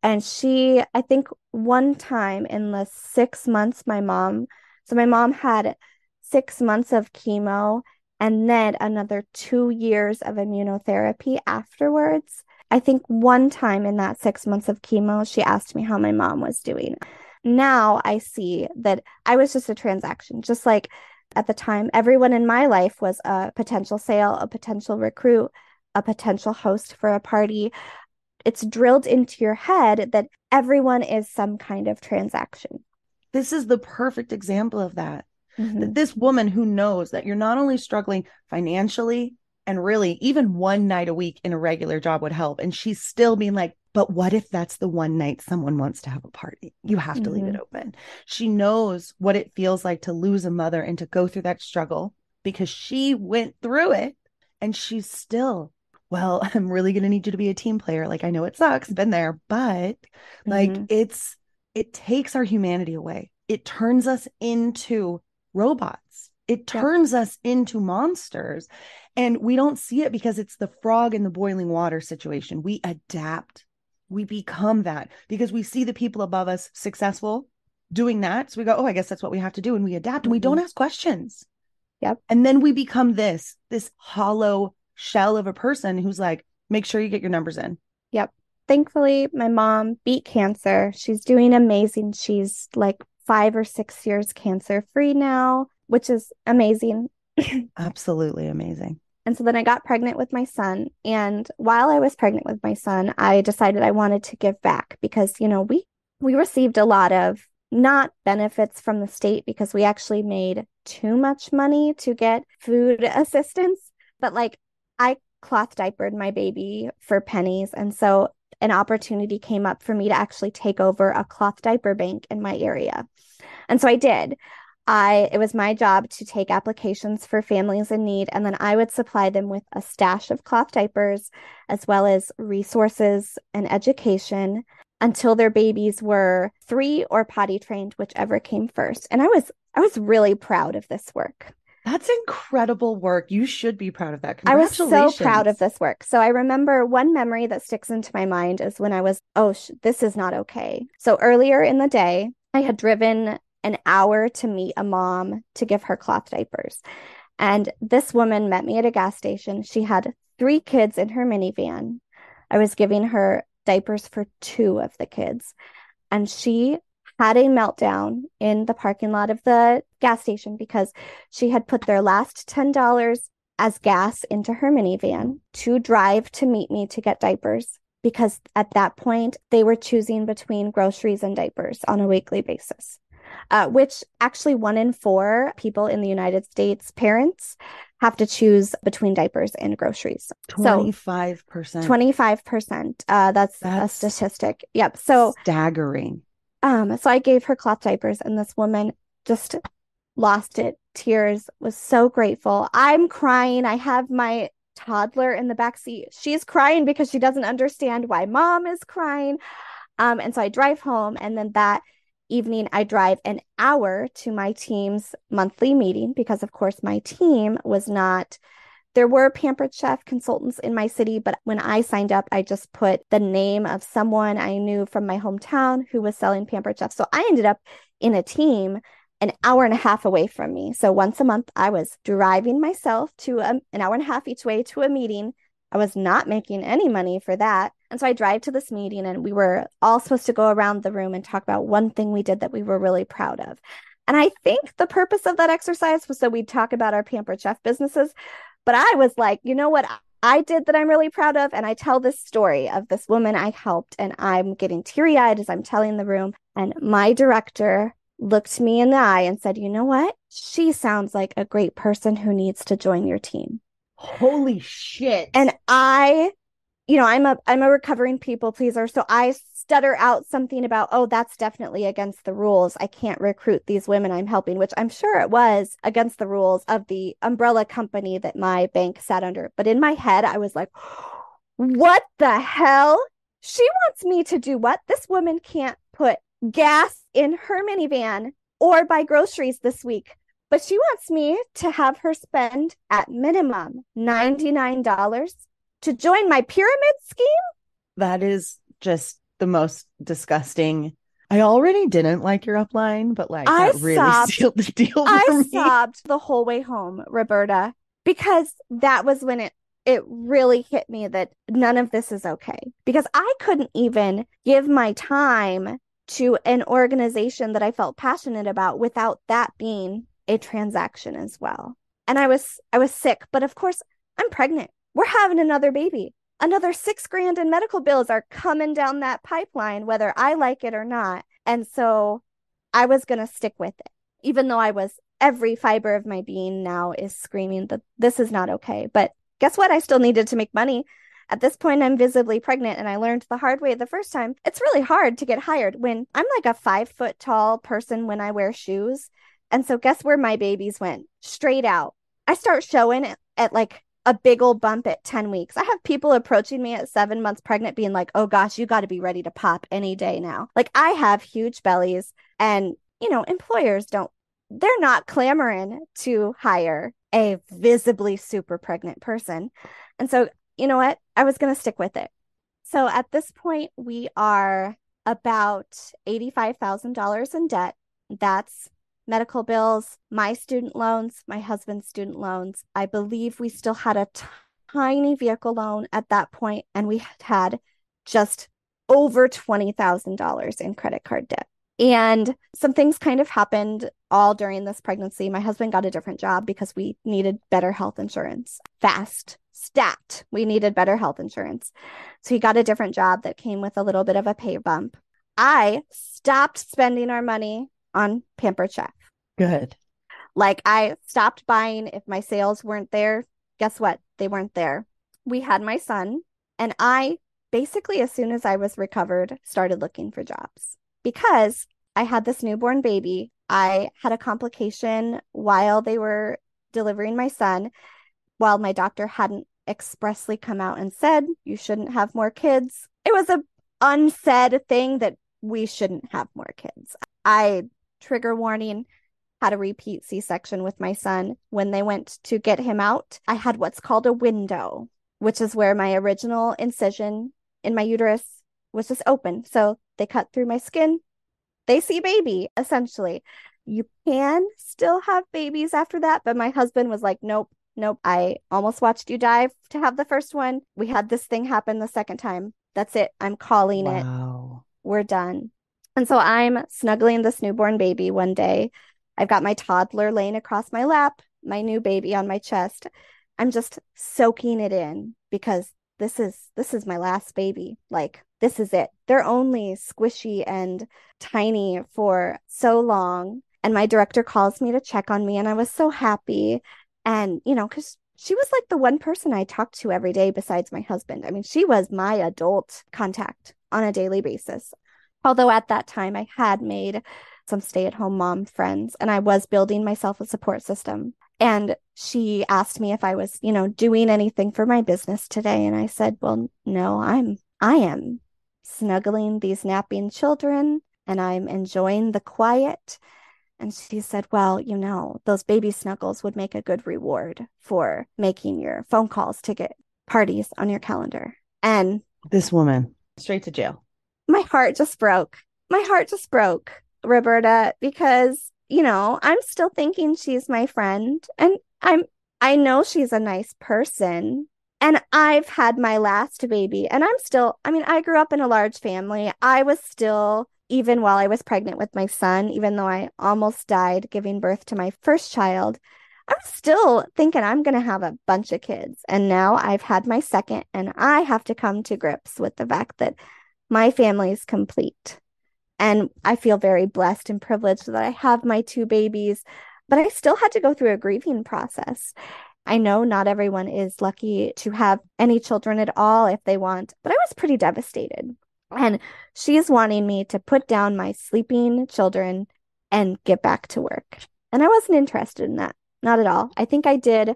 And she, I think one time in the six months, my mom, so my mom had six months of chemo and then another two years of immunotherapy afterwards. I think one time in that six months of chemo, she asked me how my mom was doing. Now I see that I was just a transaction, just like at the time, everyone in my life was a potential sale, a potential recruit, a potential host for a party it's drilled into your head that everyone is some kind of transaction. This is the perfect example of that. Mm-hmm. That this woman who knows that you're not only struggling financially and really even one night a week in a regular job would help and she's still being like but what if that's the one night someone wants to have a party? You have to mm-hmm. leave it mm-hmm. open. She knows what it feels like to lose a mother and to go through that struggle because she went through it and she's still well, I'm really going to need you to be a team player. Like, I know it sucks, been there, but mm-hmm. like, it's, it takes our humanity away. It turns us into robots. It turns yep. us into monsters. And we don't see it because it's the frog in the boiling water situation. We adapt, we become that because we see the people above us successful doing that. So we go, oh, I guess that's what we have to do. And we adapt and we don't mm-hmm. ask questions. Yep. And then we become this, this hollow shell of a person who's like, make sure you get your numbers in. Yep. Thankfully, my mom beat cancer. She's doing amazing. She's like five or six years cancer free now, which is amazing. Absolutely amazing. And so then I got pregnant with my son. And while I was pregnant with my son, I decided I wanted to give back because, you know, we we received a lot of not benefits from the state because we actually made too much money to get food assistance, but like I cloth diapered my baby for pennies. And so an opportunity came up for me to actually take over a cloth diaper bank in my area. And so I did. I it was my job to take applications for families in need and then I would supply them with a stash of cloth diapers as well as resources and education until their babies were 3 or potty trained whichever came first. And I was I was really proud of this work. That's incredible work. You should be proud of that. I was so proud of this work. So I remember one memory that sticks into my mind is when I was, oh, sh- this is not okay. So earlier in the day, I had driven an hour to meet a mom to give her cloth diapers. And this woman met me at a gas station. She had three kids in her minivan. I was giving her diapers for two of the kids. And she had a meltdown in the parking lot of the gas station because she had put their last $10 as gas into her minivan to drive to meet me to get diapers because at that point they were choosing between groceries and diapers on a weekly basis. Uh, which actually one in four people in the United States, parents, have to choose between diapers and groceries. 25%. So 25%. Uh, that's, that's a statistic. Yep. So staggering. Um, so I gave her cloth diapers, and this woman just lost it. Tears was so grateful. I'm crying. I have my toddler in the back seat. She's crying because she doesn't understand why mom is crying. Um, and so I drive home, and then that evening I drive an hour to my team's monthly meeting because, of course, my team was not there were Pampered Chef consultants in my city, but when I signed up, I just put the name of someone I knew from my hometown who was selling Pampered Chef. So I ended up in a team an hour and a half away from me. So once a month, I was driving myself to a, an hour and a half each way to a meeting. I was not making any money for that. And so I drive to this meeting, and we were all supposed to go around the room and talk about one thing we did that we were really proud of. And I think the purpose of that exercise was so we'd talk about our Pampered Chef businesses, but I was like, you know what? I did that I'm really proud of. And I tell this story of this woman I helped, and I'm getting teary eyed as I'm telling the room. And my director looked me in the eye and said, You know what? She sounds like a great person who needs to join your team. Holy shit. And I, you know, I'm a I'm a recovering people pleaser. So I stutter out something about, oh, that's definitely against the rules. I can't recruit these women I'm helping, which I'm sure it was against the rules of the umbrella company that my bank sat under. But in my head, I was like, what the hell? She wants me to do what? This woman can't put gas in her minivan or buy groceries this week. But she wants me to have her spend at minimum $99 to join my pyramid scheme. That is just the most disgusting. I already didn't like your upline, but like I that really sobbed. sealed the deal. I me. sobbed the whole way home, Roberta, because that was when it it really hit me that none of this is okay. Because I couldn't even give my time to an organization that I felt passionate about without that being a transaction as well. And I was I was sick, but of course I'm pregnant. We're having another baby another six grand in medical bills are coming down that pipeline, whether I like it or not. And so I was going to stick with it, even though I was every fiber of my being now is screaming that this is not okay. But guess what? I still needed to make money. At this point, I'm visibly pregnant, and I learned the hard way the first time. It's really hard to get hired when I'm like a five foot tall person when I wear shoes. And so, guess where my babies went? Straight out. I start showing at like a big old bump at 10 weeks. I have people approaching me at seven months pregnant being like, oh gosh, you got to be ready to pop any day now. Like I have huge bellies and, you know, employers don't, they're not clamoring to hire a visibly super pregnant person. And so, you know what? I was going to stick with it. So at this point, we are about $85,000 in debt. That's medical bills, my student loans, my husband's student loans. I believe we still had a t- tiny vehicle loan at that point, and we had just over $20,000 in credit card debt. And some things kind of happened all during this pregnancy. My husband got a different job because we needed better health insurance fast, stat. We needed better health insurance. So he got a different job that came with a little bit of a pay bump. I stopped spending our money on Pampered Chef. Good. Like I stopped buying if my sales weren't there. Guess what? They weren't there. We had my son, and I basically, as soon as I was recovered, started looking for jobs because I had this newborn baby I had a complication while they were delivering my son, while my doctor hadn't expressly come out and said you shouldn't have more kids. It was a unsaid thing that we shouldn't have more kids. I trigger warning had a repeat C-section with my son. When they went to get him out, I had what's called a window, which is where my original incision in my uterus was just open. So they cut through my skin. They see baby essentially. You can still have babies after that, but my husband was like, "Nope, nope. I almost watched you die to have the first one. We had this thing happen the second time. That's it. I'm calling wow. it. We're done. And so I'm snuggling this newborn baby one day. I've got my toddler laying across my lap, my new baby on my chest. I'm just soaking it in because this is this is my last baby. Like this is it. They're only squishy and tiny for so long. And my director calls me to check on me and I was so happy. And you know, cuz she was like the one person I talked to every day besides my husband. I mean, she was my adult contact on a daily basis. Although at that time I had made some stay at home mom friends and I was building myself a support system. And she asked me if I was, you know, doing anything for my business today. And I said, well, no, I'm, I am snuggling these napping children and I'm enjoying the quiet. And she said, Well, you know, those baby snuggles would make a good reward for making your phone calls to get parties on your calendar. And this woman straight to jail. My heart just broke. My heart just broke, Roberta, because, you know, I'm still thinking she's my friend and I'm, I know she's a nice person. And I've had my last baby and I'm still, I mean, I grew up in a large family. I was still even while I was pregnant with my son, even though I almost died giving birth to my first child, I'm still thinking I'm going to have a bunch of kids. And now I've had my second, and I have to come to grips with the fact that my family is complete. And I feel very blessed and privileged that I have my two babies, but I still had to go through a grieving process. I know not everyone is lucky to have any children at all if they want, but I was pretty devastated. And she's wanting me to put down my sleeping children and get back to work. And I wasn't interested in that. Not at all. I think I did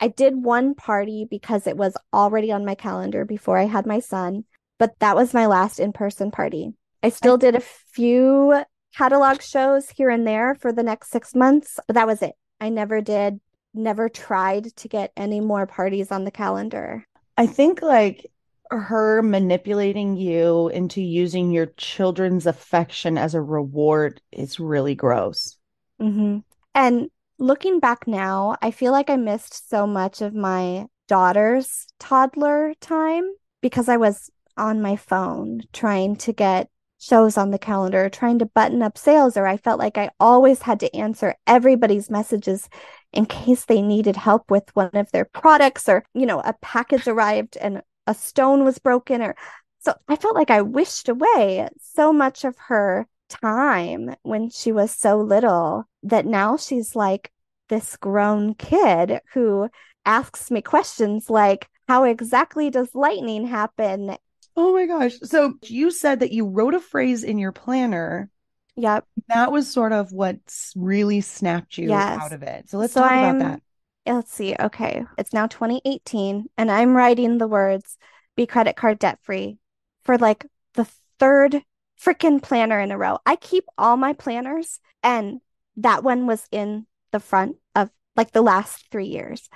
I did one party because it was already on my calendar before I had my son, but that was my last in-person party. I still did a few catalog shows here and there for the next 6 months, but that was it. I never did never tried to get any more parties on the calendar. I think like her manipulating you into using your children's affection as a reward is really gross. Mm-hmm. And looking back now, I feel like I missed so much of my daughter's toddler time because I was on my phone trying to get shows on the calendar, trying to button up sales, or I felt like I always had to answer everybody's messages in case they needed help with one of their products or, you know, a package arrived and a stone was broken or so I felt like I wished away so much of her time when she was so little that now she's like this grown kid who asks me questions like, How exactly does lightning happen? Oh my gosh. So you said that you wrote a phrase in your planner. Yep. That was sort of what's really snapped you yes. out of it. So let's so talk I'm, about that let's see. Okay. It's now 2018 and I'm writing the words be credit card debt free for like the third freaking planner in a row. I keep all my planners and that one was in the front of like the last 3 years.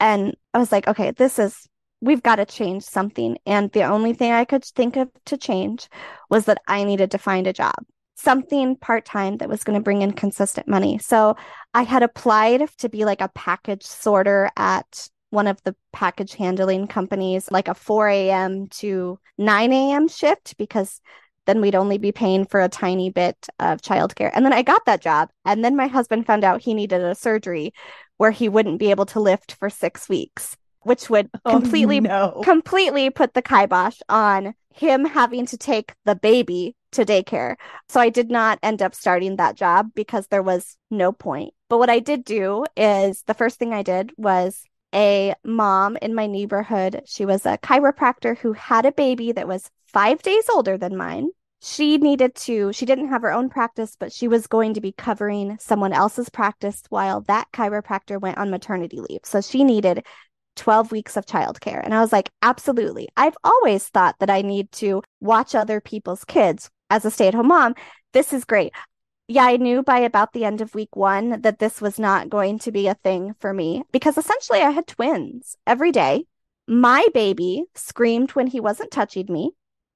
And I was like, okay, this is we've got to change something. And the only thing I could think of to change was that I needed to find a job something part time that was going to bring in consistent money. So I had applied to be like a package sorter at one of the package handling companies, like a 4 a.m. to 9 a.m. shift, because then we'd only be paying for a tiny bit of childcare. And then I got that job. And then my husband found out he needed a surgery where he wouldn't be able to lift for six weeks, which would oh, completely, no. completely put the kibosh on him having to take the baby to daycare. So I did not end up starting that job because there was no point. But what I did do is the first thing I did was a mom in my neighborhood. She was a chiropractor who had a baby that was five days older than mine. she needed to, she didn't have her own practice, but she was going to be covering someone else's practice while that chiropractor went on maternity leave. So she needed 12 weeks of childcare. And I was like, absolutely. I've always thought that I need to watch other people's kids as a stay at home mom. This is great. Yeah, I knew by about the end of week one that this was not going to be a thing for me because essentially I had twins every day. My baby screamed when he wasn't touching me.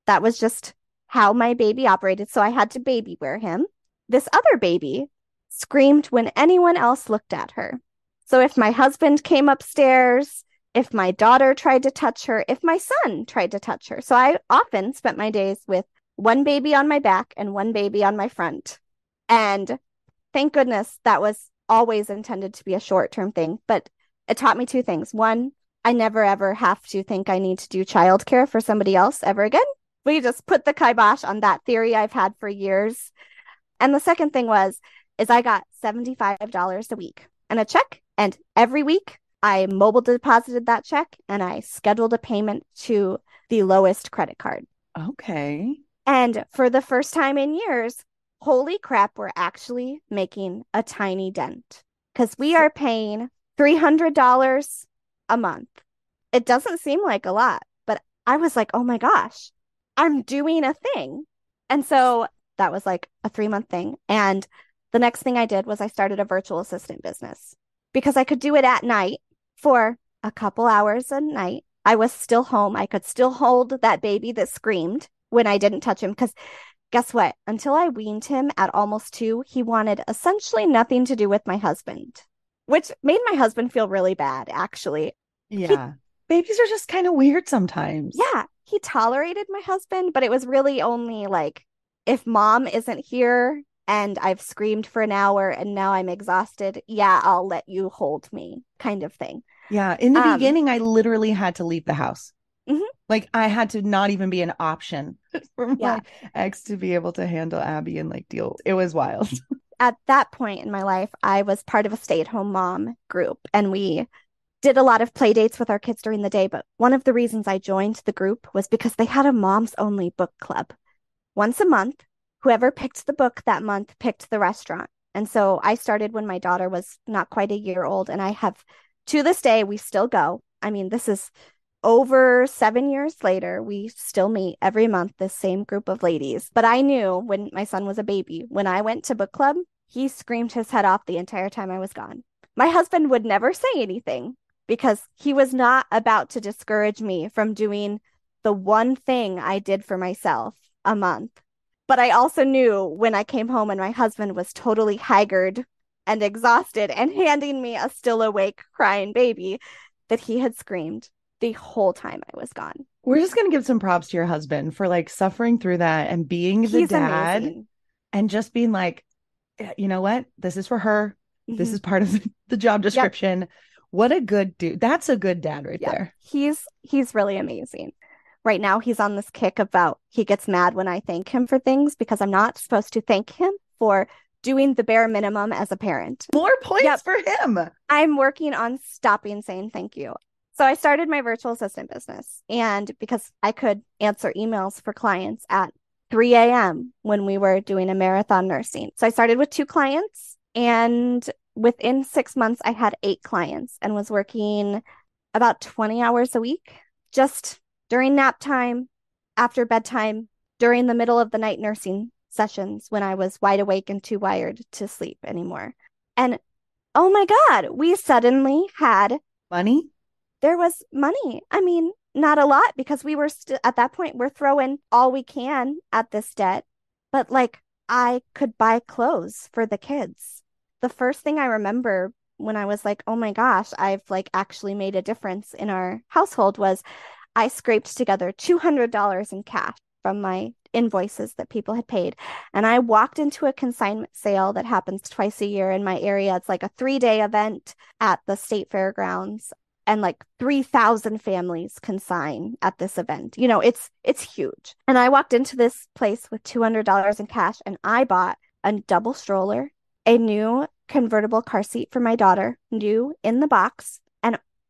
That was just how my baby operated. So I had to baby wear him. This other baby screamed when anyone else looked at her. So if my husband came upstairs, if my daughter tried to touch her, if my son tried to touch her. So I often spent my days with one baby on my back and one baby on my front. And thank goodness that was always intended to be a short term thing. But it taught me two things. One, I never ever have to think I need to do childcare for somebody else ever again. We just put the kibosh on that theory I've had for years. And the second thing was, is I got $75 a week and a check. And every week I mobile deposited that check and I scheduled a payment to the lowest credit card. Okay. And for the first time in years, holy crap, we're actually making a tiny dent because we are paying $300 a month. It doesn't seem like a lot, but I was like, oh my gosh, I'm doing a thing. And so that was like a three month thing. And the next thing I did was I started a virtual assistant business because I could do it at night for a couple hours a night. I was still home. I could still hold that baby that screamed when I didn't touch him because guess what? Until I weaned him at almost two, he wanted essentially nothing to do with my husband, which made my husband feel really bad, actually. Yeah. He, Babies are just kind of weird sometimes. Yeah. He tolerated my husband, but it was really only like if mom isn't here and I've screamed for an hour and now I'm exhausted, yeah, I'll let you hold me kind of thing. Yeah. In the um, beginning, I literally had to leave the house. Mm-hmm. Like I had to not even be an option for my yeah. ex to be able to handle Abby and like deal. It was wild. At that point in my life, I was part of a stay at home mom group and we did a lot of play dates with our kids during the day. But one of the reasons I joined the group was because they had a moms only book club. Once a month, whoever picked the book that month picked the restaurant. And so I started when my daughter was not quite a year old. And I have to this day, we still go. I mean, this is over seven years later, we still meet every month, this same group of ladies. But I knew when my son was a baby, when I went to book club, he screamed his head off the entire time I was gone. My husband would never say anything because he was not about to discourage me from doing the one thing I did for myself a month. But I also knew when I came home and my husband was totally haggard and exhausted and handing me a still awake crying baby that he had screamed the whole time I was gone. We're just going to give some props to your husband for like suffering through that and being the He's dad amazing. and just being like, you know what? This is for her. Mm-hmm. This is part of the job description. Yep. What a good dude. That's a good dad right yep. there. He's he's really amazing. Right now he's on this kick about he gets mad when I thank him for things because I'm not supposed to thank him for doing the bare minimum as a parent. More points yep. for him. I'm working on stopping saying thank you. So I started my virtual assistant business. And because I could answer emails for clients at 3 a.m. when we were doing a marathon nursing. So I started with two clients. And within six months, I had eight clients and was working about 20 hours a week just during nap time, after bedtime, during the middle of the night nursing sessions when I was wide awake and too wired to sleep anymore. And oh my God, we suddenly had money there was money. I mean, not a lot because we were still at that point, we're throwing all we can at this debt. But like, I could buy clothes for the kids. The first thing I remember when I was like, oh my gosh, I've like actually made a difference in our household was I scraped together $200 in cash from my invoices that people had paid. And I walked into a consignment sale that happens twice a year in my area. It's like a three day event at the state fairgrounds and like 3000 families consign at this event you know it's it's huge and i walked into this place with $200 in cash and i bought a double stroller a new convertible car seat for my daughter new in the box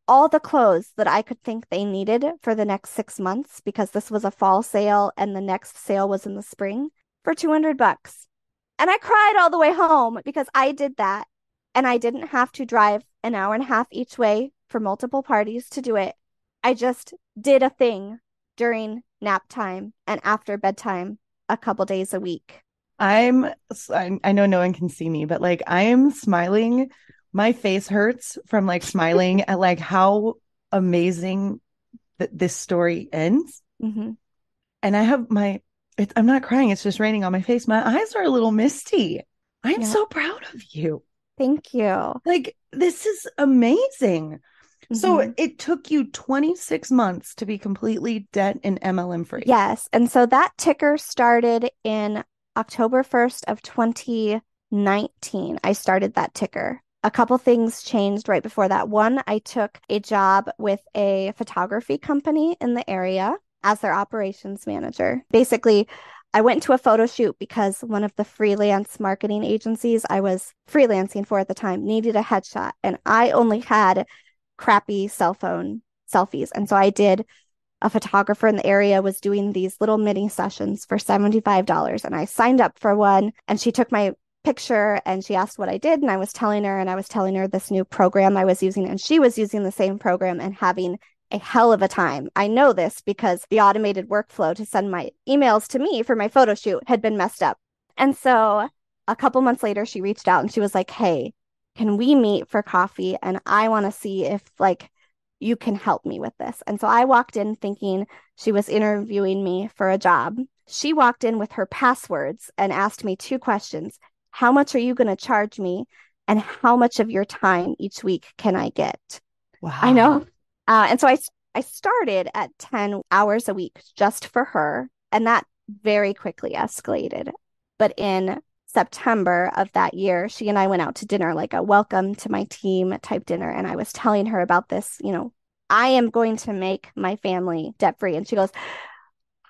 all the clothes that I could think they needed for the next six months because this was a fall sale and the next sale was in the spring for 200 bucks. And I cried all the way home because I did that and I didn't have to drive an hour and a half each way for multiple parties to do it. I just did a thing during nap time and after bedtime a couple days a week. I'm I know no one can see me, but like I am smiling. My face hurts from like smiling at like how amazing that this story ends. Mm-hmm. And I have my it, I'm not crying, it's just raining on my face. My eyes are a little misty. I'm yeah. so proud of you. Thank you. Like this is amazing. Mm-hmm. So it took you 26 months to be completely debt and MLM free. Yes. And so that ticker started in October 1st of 2019. I started that ticker. A couple things changed right before that. One, I took a job with a photography company in the area as their operations manager. Basically, I went to a photo shoot because one of the freelance marketing agencies I was freelancing for at the time needed a headshot, and I only had crappy cell phone selfies. And so I did a photographer in the area was doing these little mini sessions for $75 and I signed up for one and she took my picture and she asked what I did and I was telling her and I was telling her this new program I was using and she was using the same program and having a hell of a time. I know this because the automated workflow to send my emails to me for my photo shoot had been messed up. And so a couple months later she reached out and she was like, "Hey, can we meet for coffee and I want to see if like you can help me with this. And so I walked in thinking she was interviewing me for a job. She walked in with her passwords and asked me two questions. How much are you going to charge me and how much of your time each week can I get? Wow. I know. Uh, and so I I started at 10 hours a week just for her and that very quickly escalated. But in September of that year, she and I went out to dinner, like a welcome to my team type dinner. And I was telling her about this, you know, I am going to make my family debt free. And she goes,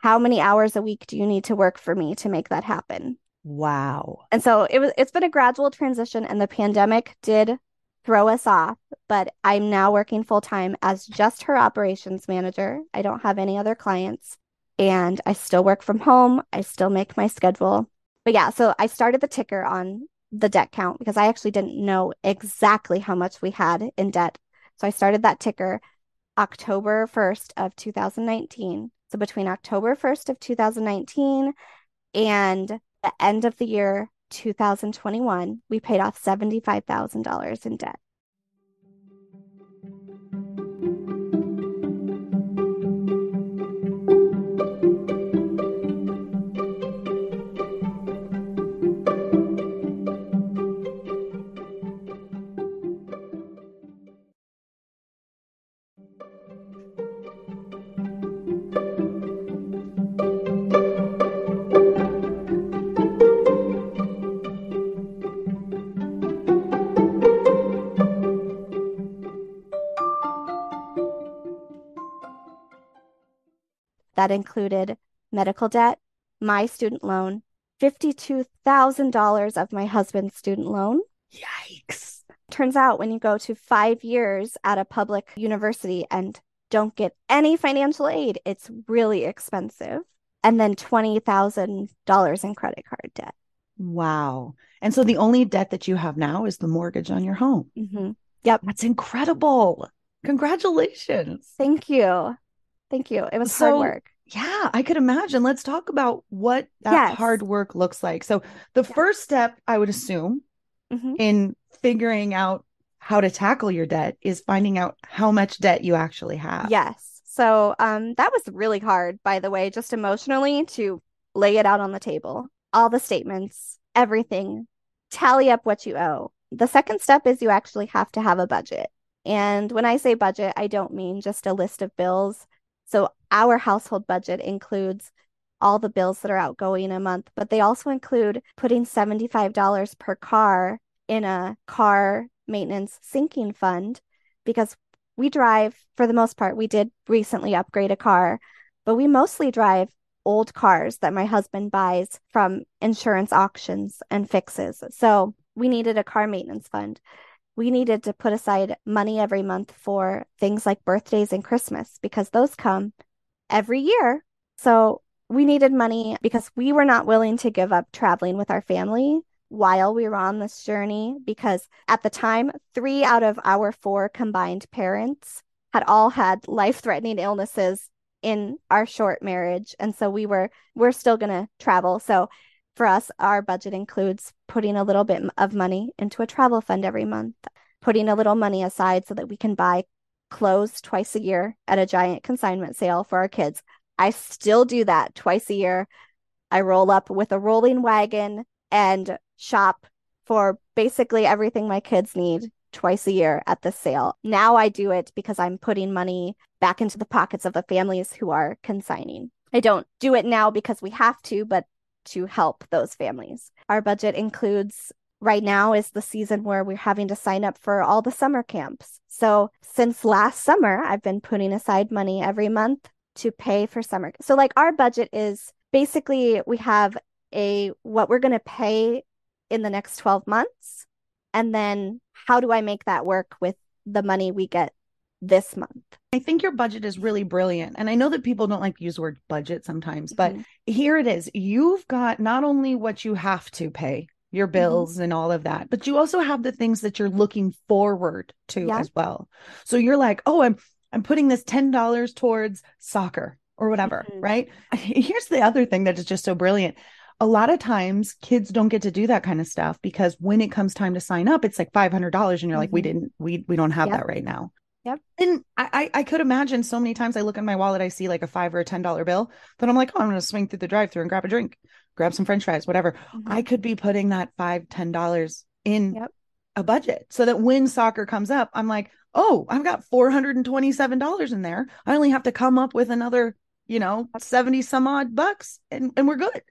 How many hours a week do you need to work for me to make that happen? Wow. And so it was it's been a gradual transition and the pandemic did throw us off, but I'm now working full time as just her operations manager. I don't have any other clients and I still work from home. I still make my schedule but yeah, so I started the ticker on the debt count because I actually didn't know exactly how much we had in debt. So I started that ticker October 1st of 2019. So between October 1st of 2019 and the end of the year 2021, we paid off $75,000 in debt. That included medical debt, my student loan, $52,000 of my husband's student loan. Yikes. Turns out when you go to five years at a public university and don't get any financial aid, it's really expensive. And then $20,000 in credit card debt. Wow. And so the only debt that you have now is the mortgage on your home. Mm-hmm. Yep. That's incredible. Congratulations. Thank you. Thank you. It was so, hard work. Yeah, I could imagine. Let's talk about what that yes. hard work looks like. So, the yeah. first step, I would assume, mm-hmm. in figuring out how to tackle your debt is finding out how much debt you actually have. Yes. So, um, that was really hard, by the way, just emotionally to lay it out on the table. All the statements, everything, tally up what you owe. The second step is you actually have to have a budget. And when I say budget, I don't mean just a list of bills. So our household budget includes all the bills that are outgoing a month, but they also include putting $75 per car in a car maintenance sinking fund because we drive, for the most part, we did recently upgrade a car, but we mostly drive old cars that my husband buys from insurance auctions and fixes. So we needed a car maintenance fund. We needed to put aside money every month for things like birthdays and Christmas because those come every year. So we needed money because we were not willing to give up traveling with our family while we were on this journey because at the time, three out of our four combined parents had all had life threatening illnesses in our short marriage. And so we were, we're still going to travel. So for us, our budget includes putting a little bit of money into a travel fund every month, putting a little money aside so that we can buy clothes twice a year at a giant consignment sale for our kids. I still do that twice a year. I roll up with a rolling wagon and shop for basically everything my kids need twice a year at the sale. Now I do it because I'm putting money back into the pockets of the families who are consigning. I don't do it now because we have to, but to help those families. Our budget includes right now is the season where we're having to sign up for all the summer camps. So since last summer, I've been putting aside money every month to pay for summer. So like our budget is basically we have a what we're going to pay in the next 12 months and then how do I make that work with the money we get this month? I think your budget is really brilliant. And I know that people don't like to use the word budget sometimes, but mm-hmm. here it is. You've got not only what you have to pay, your mm-hmm. bills mm-hmm. and all of that, but you also have the things that you're looking forward to yeah. as well. So you're like, oh, I'm I'm putting this $10 towards soccer or whatever, mm-hmm. right? Here's the other thing that is just so brilliant a lot of times kids don't get to do that kind of stuff because when it comes time to sign up, it's like $500 and you're mm-hmm. like, we mm-hmm. didn't, we, we don't have yep. that right now. Yep. And I, I could imagine so many times I look in my wallet, I see like a five or a $10 bill, but I'm like, oh, I'm going to swing through the drive through and grab a drink, grab some French fries, whatever. Mm-hmm. I could be putting that five, $10 in yep. a budget so that when soccer comes up, I'm like, oh, I've got $427 in there. I only have to come up with another, you know, 70 some odd bucks and, and we're good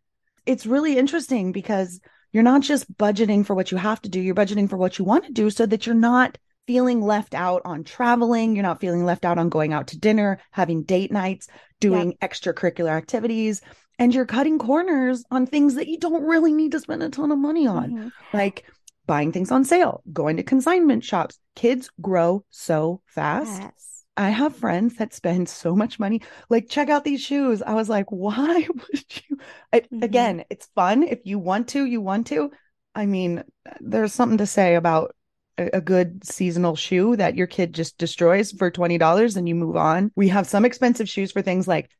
it's really interesting because you're not just budgeting for what you have to do, you're budgeting for what you want to do so that you're not feeling left out on traveling, you're not feeling left out on going out to dinner, having date nights, doing yeah. extracurricular activities, and you're cutting corners on things that you don't really need to spend a ton of money on. Mm-hmm. Like buying things on sale, going to consignment shops. Kids grow so fast. Yes. I have friends that spend so much money. Like, check out these shoes. I was like, why would you? I, mm-hmm. Again, it's fun. If you want to, you want to. I mean, there's something to say about a, good seasonal shoe that your kid just destroys for $20 and you move on. We have some expensive shoes for things like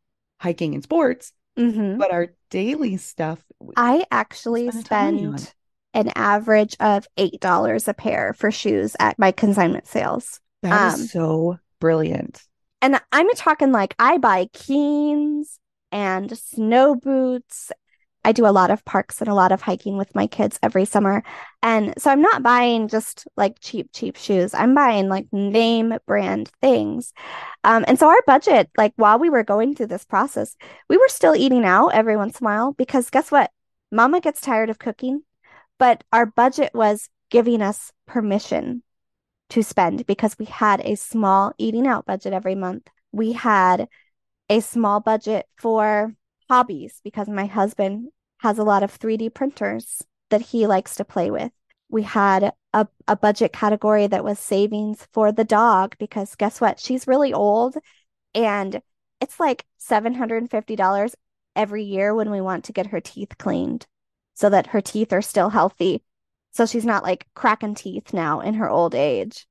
hiking and sports, mm-hmm. but our daily stuff. I actually spend an average of $8 a pair for shoes at my consignment sales. That um, is so brilliant. And I'm talking like I buy Keens and snow boots. I do a lot of parks and a lot of hiking with my kids every summer. And so I'm not buying just like cheap, cheap shoes. I'm buying like name brand things. Um, and so our budget, like while we were going through this process, we were still eating out every once in a while because guess what? Mama gets tired of cooking, but our budget was giving us permission to spend because we had a small eating out budget every month. We had a small budget for hobbies because my husband has a lot of 3D printers that he likes to play with. We had a, a budget category that was savings for the dog because guess what? She's really old and it's like $750 every year when we want to get her teeth cleaned so that her teeth are still healthy so she's not like cracking teeth now in her old age.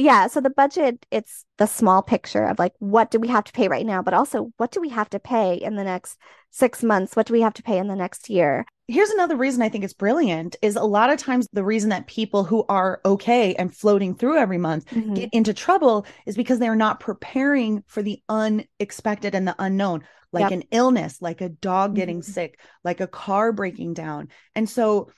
Yeah, so the budget, it's the small picture of like what do we have to pay right now, but also what do we have to pay in the next six months? What do we have to pay in the next year? Here's another reason I think it's brilliant is a lot of times the reason that people who are okay and floating through every month mm-hmm. get into trouble is because they're not preparing for the unexpected and the unknown, like yep. an illness, like a dog getting mm-hmm. sick, like a car breaking down. And so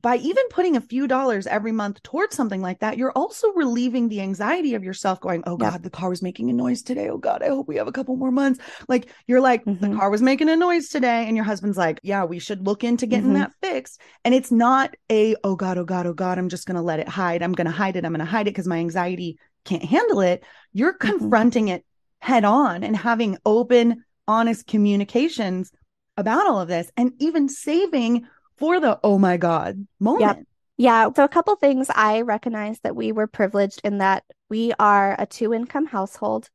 by even putting a few dollars every month towards something like that, you're also relieving the anxiety of yourself going, Oh God, the car was making a noise today. Oh God, I hope we have a couple more months. Like you're like, mm-hmm. the car was making a noise today. And your husband's like, Yeah, we should look into getting mm-hmm. that fixed. And it's not a, Oh God, oh God, oh God, I'm just going to let it hide. I'm going to hide it. I'm going to hide it because my anxiety can't handle it. You're mm-hmm. confronting it head on and having open, honest communications about all of this and even saving for the oh my god moment. Yep. Yeah, so a couple things I recognize that we were privileged in that we are a two income household.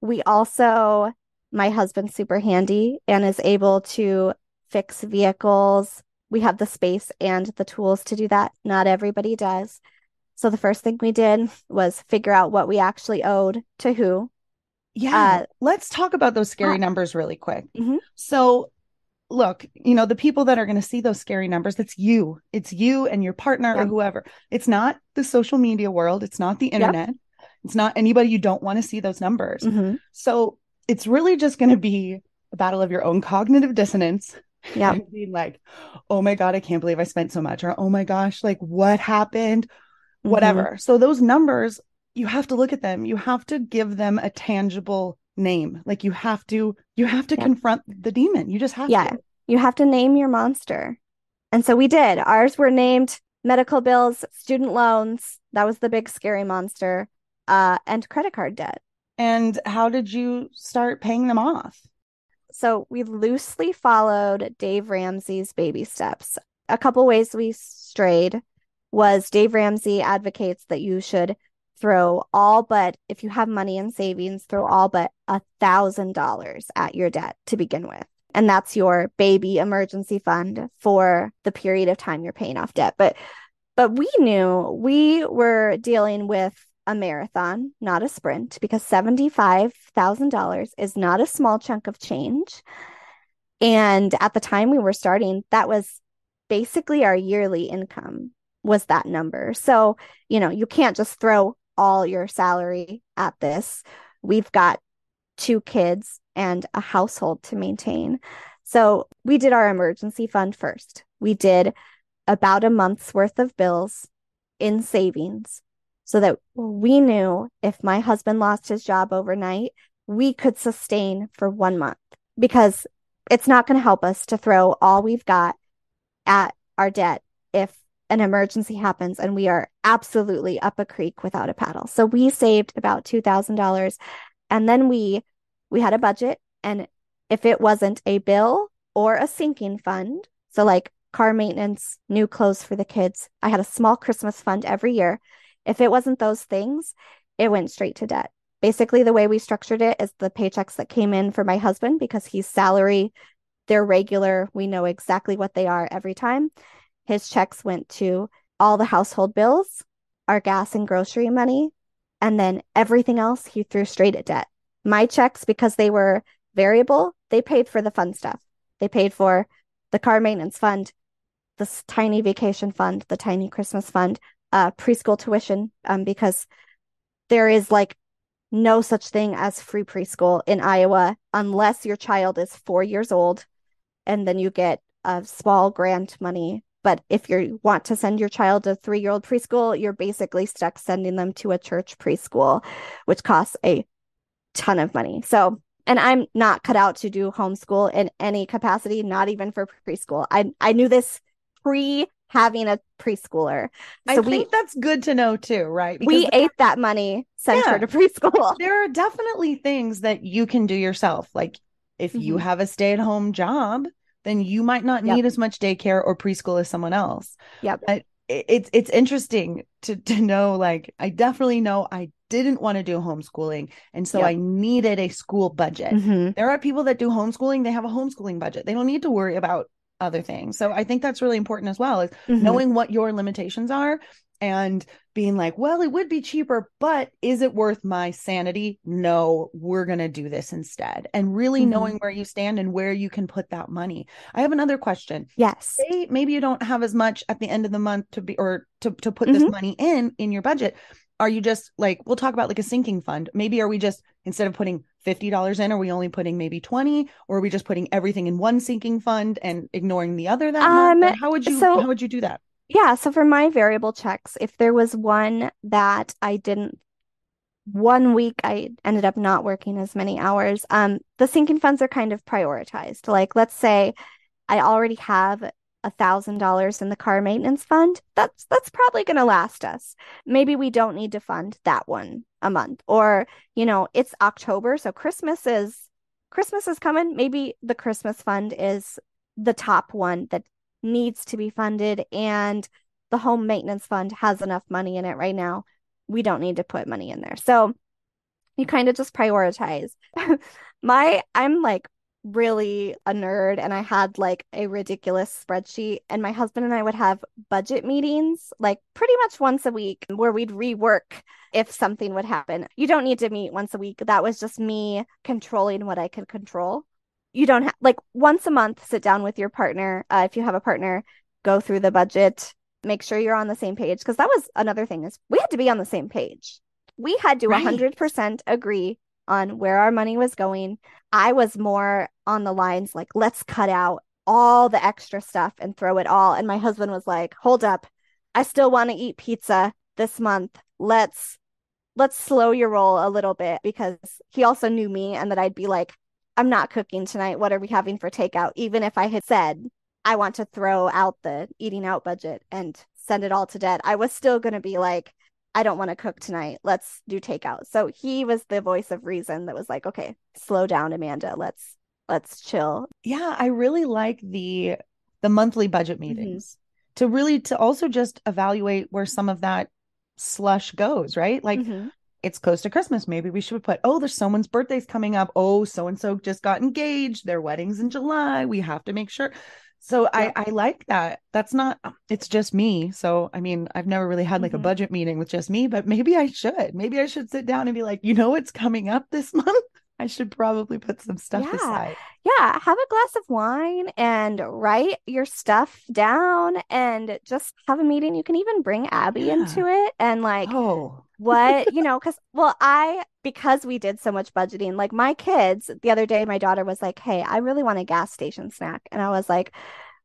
We also, my husband's super handy and is able to fix vehicles. We have the space and the tools to do that. Not everybody does. So the first thing we did was figure out what we actually owed to who. Yeah. Uh, let's talk about those scary uh, numbers really quick. Mm-hmm. So look, you know, the people that are going to see those scary numbers, that's you. It's you and your partner or whoever. It's not the social media world. It's not the internet. Yep. It's not anybody you don't want to see those numbers. Mm-hmm. So it's really just going to be a battle of your own cognitive dissonance. Yeah. being like, oh my God, I can't believe I spent so much. Or, oh my gosh, like what happened? Mm-hmm. Whatever. So those numbers, you have to look at them. You have to give them a tangible name. Like you have to, you have to confront the demon. You just have yeah. to. You have to name your monster. And so we did. Ours were named medical bills, student loans. That was the big scary monster uh, and credit card debt. And how did you start paying them off? So we loosely followed Dave Ramsey's baby steps. A couple ways we strayed was Dave Ramsey advocates that you should throw all but if you have money in savings, throw all but a thousand dollars at your debt to begin with. And that's your baby emergency fund for the period of time you're paying off debt. But but we knew we were dealing with a marathon, not a sprint, because $75,000 is not a small chunk of change. And at the time we were starting, that was basically our yearly income was that number. So, you know, you can't just throw all your salary at this. We've got two kids and a household to maintain. So, we did our emergency fund first. We did about a month's worth of bills in savings so that we knew if my husband lost his job overnight, we could sustain for one month because it's not going to help us to throw all we've got at our debt if an emergency happens and we are absolutely up a creek without a paddle. So we saved about $2,000 and then we we had a budget and if it wasn't a bill or a sinking fund, so like car maintenance, new clothes for the kids, I had a small Christmas fund every year if it wasn't those things, it went straight to debt. Basically, the way we structured it is the paychecks that came in for my husband because he's salary, they're regular. We know exactly what they are every time. His checks went to all the household bills, our gas and grocery money, and then everything else he threw straight at debt. My checks, because they were variable, they paid for the fun stuff. They paid for the car maintenance fund, this tiny vacation fund, the tiny Christmas fund, uh, preschool tuition um, because there is like no such thing as free preschool in Iowa unless your child is four years old and then you get a small grant money. But if you want to send your child to three year old preschool, you're basically stuck sending them to a church preschool, which costs a ton of money. So, and I'm not cut out to do homeschool in any capacity, not even for preschool. I I knew this pre having a preschooler. So I we, think that's good to know too, right? Because we ate that money, sent yeah, her to preschool. There are definitely things that you can do yourself. Like if mm-hmm. you have a stay at home job, then you might not need yep. as much daycare or preschool as someone else. Yep. But it's it's interesting to to know like I definitely know I didn't want to do homeschooling and so yep. I needed a school budget. Mm-hmm. There are people that do homeschooling, they have a homeschooling budget. They don't need to worry about other things. So I think that's really important as well is mm-hmm. knowing what your limitations are and being like, well, it would be cheaper, but is it worth my sanity? No, we're going to do this instead. And really mm-hmm. knowing where you stand and where you can put that money. I have another question. Yes. Say maybe you don't have as much at the end of the month to be or to to put mm-hmm. this money in in your budget. Are you just like we'll talk about like a sinking fund? Maybe are we just instead of putting $50 in are we only putting maybe 20 or are we just putting everything in one sinking fund and ignoring the other that um, month? how would you so, how would you do that yeah so for my variable checks if there was one that i didn't one week i ended up not working as many hours um the sinking funds are kind of prioritized. Like let's say i already have a thousand dollars in the car maintenance fund that's that's probably going to last us. Maybe we don't need to fund that one a month or you know it's october so christmas is christmas is coming. Maybe the christmas fund is the top one that needs to be funded and the home maintenance fund has enough money in it right now. We don't need to put money in there. So you kind of just prioritize. My, I'm like really a nerd and I had like a ridiculous spreadsheet and my husband and I would have budget meetings like pretty much once a week where we'd rework if something would happen. You don't need to meet once a week. That was just me controlling what I could control. You don't have like once a month sit down with your partner uh, if you have a partner, go through the budget, make sure you're on the same page because that was another thing is we had to be on the same page. We had to right. 100% agree on where our money was going. I was more on the lines like, let's cut out all the extra stuff and throw it all. And my husband was like, hold up. I still want to eat pizza this month. Let's let's slow your roll a little bit because he also knew me and that I'd be like, I'm not cooking tonight. What are we having for takeout? Even if I had said I want to throw out the eating out budget and send it all to debt, I was still going to be like, I don't want to cook tonight. Let's do takeout. So he was the voice of reason that was like, okay, slow down, Amanda. Let's let's chill. Yeah, I really like the the monthly budget mm-hmm. meetings mm-hmm. to really to also just evaluate where some of that slush goes, right? Like mm-hmm. It's close to Christmas. Maybe we should put, oh, there's someone's birthday's coming up. Oh, so and so just got engaged. Their wedding's in July. We have to make sure. So I I like that. That's not it's just me. So I mean, I've never really had like mm-hmm. a budget meeting with just me, but maybe I should. Maybe I should sit down and be like, "You know what's coming up this month?" I should probably put some stuff yeah. aside. Yeah, have a glass of wine and write your stuff down and just have a meeting. You can even bring Abby yeah. into it and like oh what, you know, cuz well, I because we did so much budgeting, like my kids, the other day my daughter was like, "Hey, I really want a gas station snack." And I was like,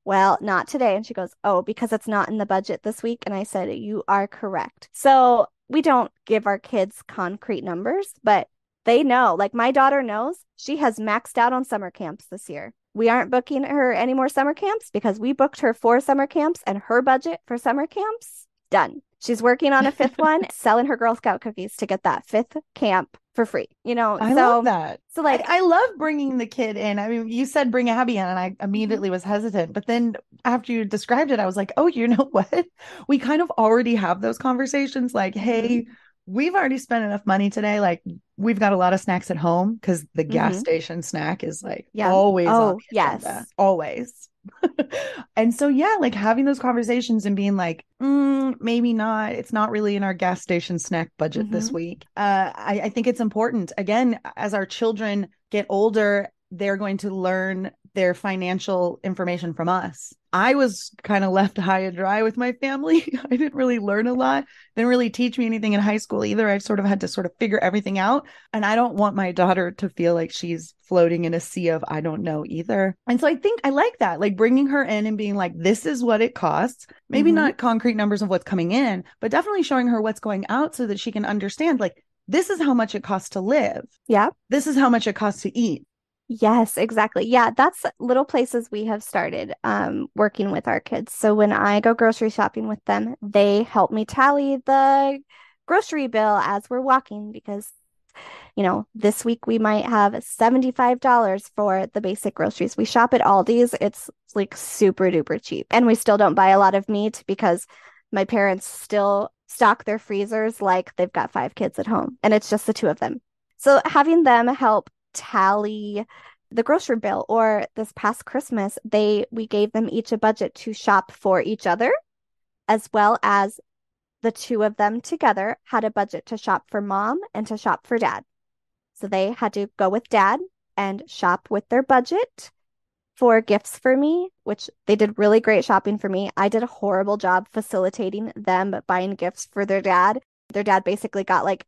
well, not today. And she goes, Oh, because it's not in the budget this week. And I said, You are correct. So we don't give our kids concrete numbers, but they know. Like my daughter knows she has maxed out on summer camps this year. We aren't booking her any more summer camps because we booked her four summer camps and her budget for summer camps done. She's working on a fifth one, selling her Girl Scout cookies to get that fifth camp for free. You know, I so, love that. So like, I, I, love bringing the kid in. I mean, you said bring Abby in, and I immediately was hesitant. But then after you described it, I was like, oh, you know what? We kind of already have those conversations. Like, hey, mm-hmm we've already spent enough money today. Like we've got a lot of snacks at home because the gas mm-hmm. station snack is like yeah. always oh yes always and so yeah like having those conversations and being like mm, maybe not. It's not really in our gas station snack budget mm-hmm. this week. Uh, I, I think it's important. Again as our children get older they're going to learn their financial information from us. I was kind of left high and dry with my family. I didn't really learn a lot. Didn't really teach me anything in high school either. I sort of had to sort of figure everything out. And I don't want my daughter to feel like she's floating in a sea of I don't know either. And so I think I like that, like bringing her in and being like, this is what it costs. Maybe mm-hmm. not concrete numbers of what's coming in, but definitely showing her what's going out so that she can understand, like, this is how much it costs to live. Yeah. This is how much it costs to eat. Yes, exactly. Yeah, that's little places we have started um, working with our kids. So when I go grocery shopping with them, they help me tally the grocery bill as we're walking because you know, this week we might have $75 for the basic groceries. We shop at Aldi's. It's like super duper cheap. And we still don't buy a lot of meat because my parents still stock their freezers like they've got five kids at home and it's just the two of them. So having them help tally the grocery bill or this past christmas they we gave them each a budget to shop for each other as well as the two of them together had a budget to shop for mom and to shop for dad. So they had to go with dad and shop with their budget for gifts for me which they did really great shopping for me. I did a horrible job facilitating them buying gifts for their dad. Their dad basically got like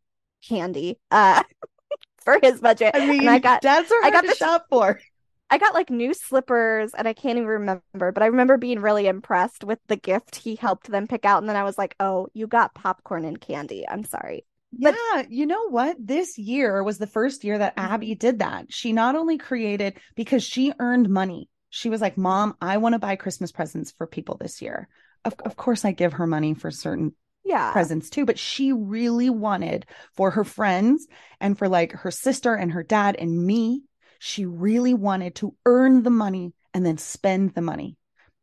candy uh for his budget. I mean, and I got dads are I got the shop for. I got like new slippers and I can't even remember, but I remember being really impressed with the gift he helped them pick out. And then I was like, oh, you got popcorn and candy. I'm sorry. But yeah, you know what? This year was the first year that mm-hmm. Abby did that. She not only created because she earned money. She was like, "Mom, I want to buy Christmas presents for people this year." Of, of course, I give her money for certain yeah. presents too. But she really wanted for her friends and for like her sister and her dad and me, she really wanted to earn the money and then spend the money.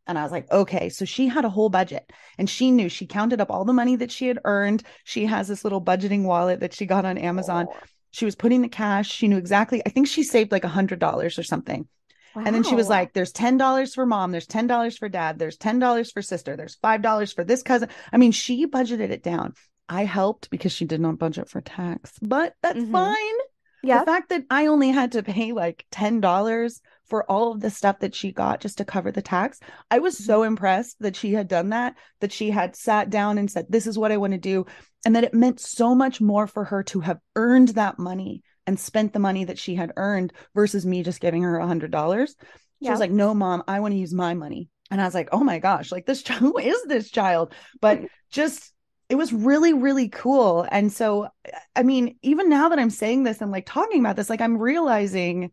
And I was like, okay. So she had a whole budget and she knew she counted up all the money that she had earned. She has this little budgeting wallet that she got on Amazon. Oh. She was putting the cash. She knew exactly, I think she saved like a hundred dollars or something. Wow. And then she was like, there's $10 for mom, there's $10 for dad, there's $10 for sister, there's $5 for this cousin. I mean, she budgeted it down. I helped because she did not budget for tax, but that's mm-hmm. fine. Yeah. The fact that I only had to pay like $10 for all of the stuff that she got just to cover the tax, I was so mm-hmm. impressed that she had done that, that she had sat down and said, This is what I want to do. And that it meant so much more for her to have earned that money and spent the money that she had earned versus me just giving her a hundred dollars. She yeah. was like, No, mom, I want to use my money. And I was like, Oh my gosh, like this child, who is this child? But mm-hmm. just it was really really cool and so i mean even now that i'm saying this and like talking about this like i'm realizing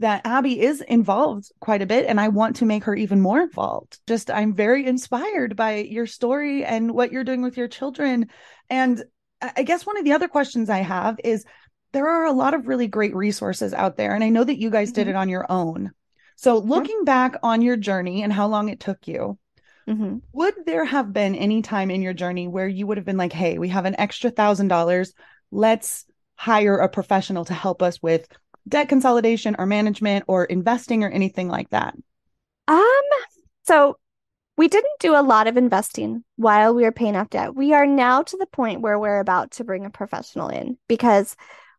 that abby is involved quite a bit and i want to make her even more involved just i'm very inspired by your story and what you're doing with your children and i guess one of the other questions i have is there are a lot of really great resources out there and i know that you guys mm-hmm. did it on your own so looking back on your journey and how long it took you Mm-hmm. Would there have been any time in your journey where you would have been like, hey, we have an extra thousand dollars. Let's hire a professional to help us with debt consolidation or management or investing or anything like that? Um, so we didn't do a lot of investing while we were paying off debt. We are now to the point where we're about to bring a professional in because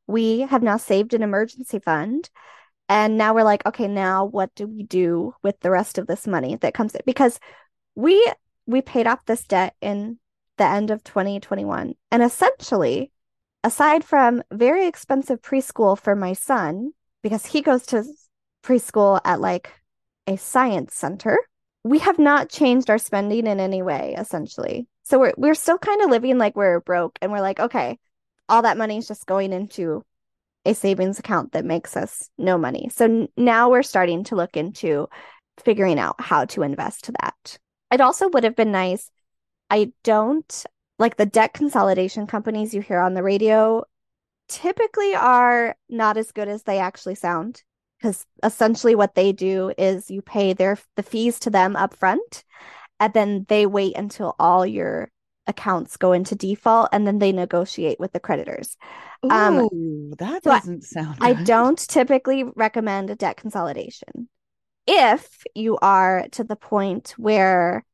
we have now saved an emergency fund. And now we're like, okay, now what do we do with the rest of this money that comes in? Because we we paid off this debt in the end of 2021 and essentially aside from very expensive preschool for my son because he goes to preschool at like a science center we have not changed our spending in any way essentially so we're we're still kind of living like we're broke and we're like okay all that money is just going into a savings account that makes us no money so now we're starting to look into figuring out how to invest that it also would have been nice. I don't like the debt consolidation companies you hear on the radio typically are not as good as they actually sound because essentially what they do is you pay their the fees to them up front and then they wait until all your accounts go into default and then they negotiate with the creditors. Ooh, um, that doesn't so sound I don't typically recommend a debt consolidation if you are to the point where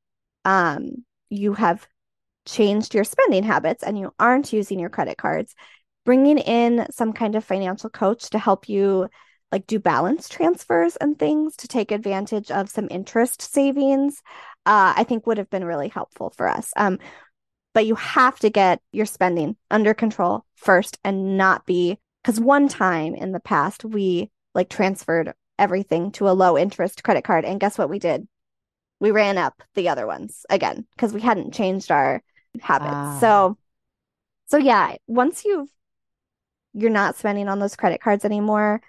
um, you have changed your spending habits and you aren't using your credit cards, bringing in some kind of financial coach to help you like do balance transfers and things to take advantage of some interest savings, uh, I think would have been really helpful for us. Um, but you have to get your spending under control first and not be because one time in the past we like transferred everything to a low interest credit card. And guess what we did? We ran up the other ones again because we hadn't changed our habits. Ah. So, so yeah, once you've you're not spending on those credit cards anymore,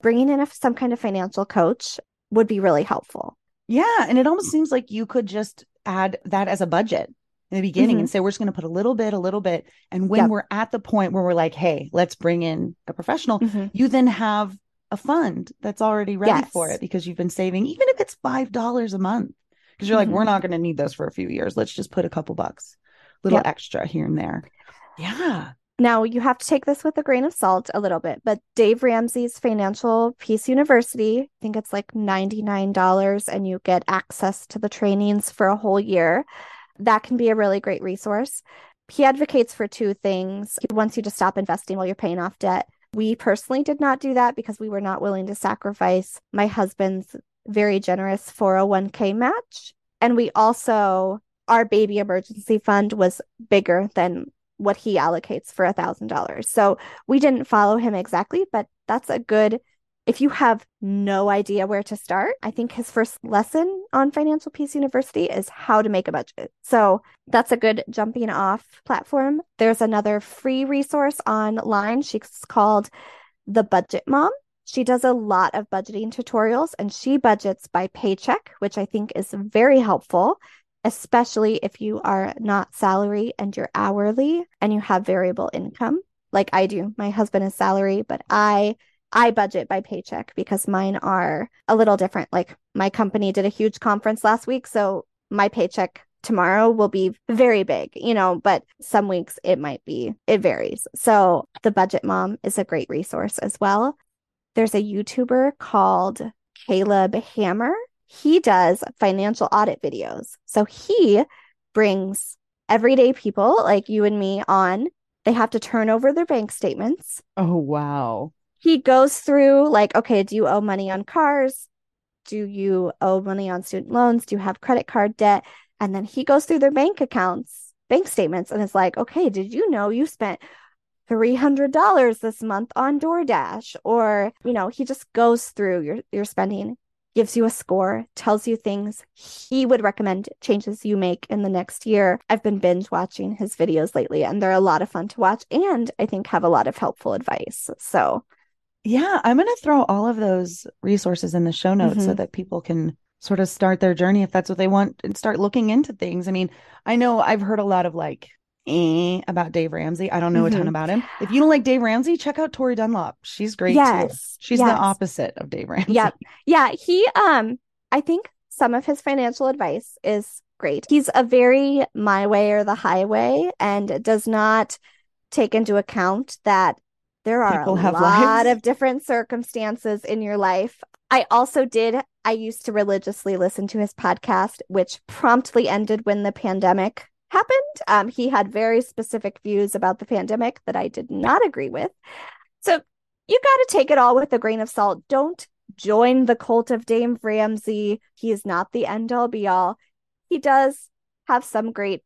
bringing in a, some kind of financial coach would be really helpful. Yeah, and it almost seems like you could just add that as a budget in the beginning mm-hmm. and say we're just going to put a little bit, a little bit, and when yep. we're at the point where we're like, hey, let's bring in a professional, mm-hmm. you then have a fund that's already ready yes. for it because you've been saving, even if it's five dollars a month. Because you're mm-hmm. like, we're not going to need those for a few years. Let's just put a couple bucks, little yep. extra here and there. Yeah. Now you have to take this with a grain of salt a little bit, but Dave Ramsey's Financial Peace University, I think it's like $99 and you get access to the trainings for a whole year. That can be a really great resource. He advocates for two things. He wants you to stop investing while you're paying off debt we personally did not do that because we were not willing to sacrifice my husband's very generous 401k match. And we also, our baby emergency fund was bigger than what he allocates for a thousand dollars. So we didn't follow him exactly, but that's a good if you have no idea where to start, I think his first lesson on Financial Peace University is how to make a budget. So that's a good jumping off platform. There's another free resource online. She's called The Budget Mom. She does a lot of budgeting tutorials and she budgets by paycheck, which I think is very helpful, especially if you are not salary and you're hourly and you have variable income like I do. My husband is salary, but I I budget by paycheck because mine are a little different. Like my company did a huge conference last week. So my paycheck tomorrow will be very big, you know, but some weeks it might be, it varies. So the Budget Mom is a great resource as well. There's a YouTuber called Caleb Hammer. He does financial audit videos. So he brings everyday people like you and me on. They have to turn over their bank statements. Oh, wow. He goes through, like, okay, do you owe money on cars? Do you owe money on student loans? Do you have credit card debt? And then he goes through their bank accounts, bank statements, and is like, okay, did you know you spent $300 this month on DoorDash? Or, you know, he just goes through your, your spending, gives you a score, tells you things he would recommend changes you make in the next year. I've been binge watching his videos lately, and they're a lot of fun to watch and I think have a lot of helpful advice. So, yeah, I'm going to throw all of those resources in the show notes mm-hmm. so that people can sort of start their journey if that's what they want and start looking into things. I mean, I know I've heard a lot of like eh, about Dave Ramsey. I don't know mm-hmm. a ton mm-hmm. about him. If you don't like Dave Ramsey, check out Tori Dunlap. She's great yes. too. She's yes. the opposite of Dave Ramsey. Yep. Yeah. He um I think some of his financial advice is great. He's a very my way or the highway and does not take into account that there are People a lot lives. of different circumstances in your life. I also did, I used to religiously listen to his podcast, which promptly ended when the pandemic happened. Um, he had very specific views about the pandemic that I did not agree with. So you got to take it all with a grain of salt. Don't join the cult of Dave Ramsey. He is not the end all be all. He does have some great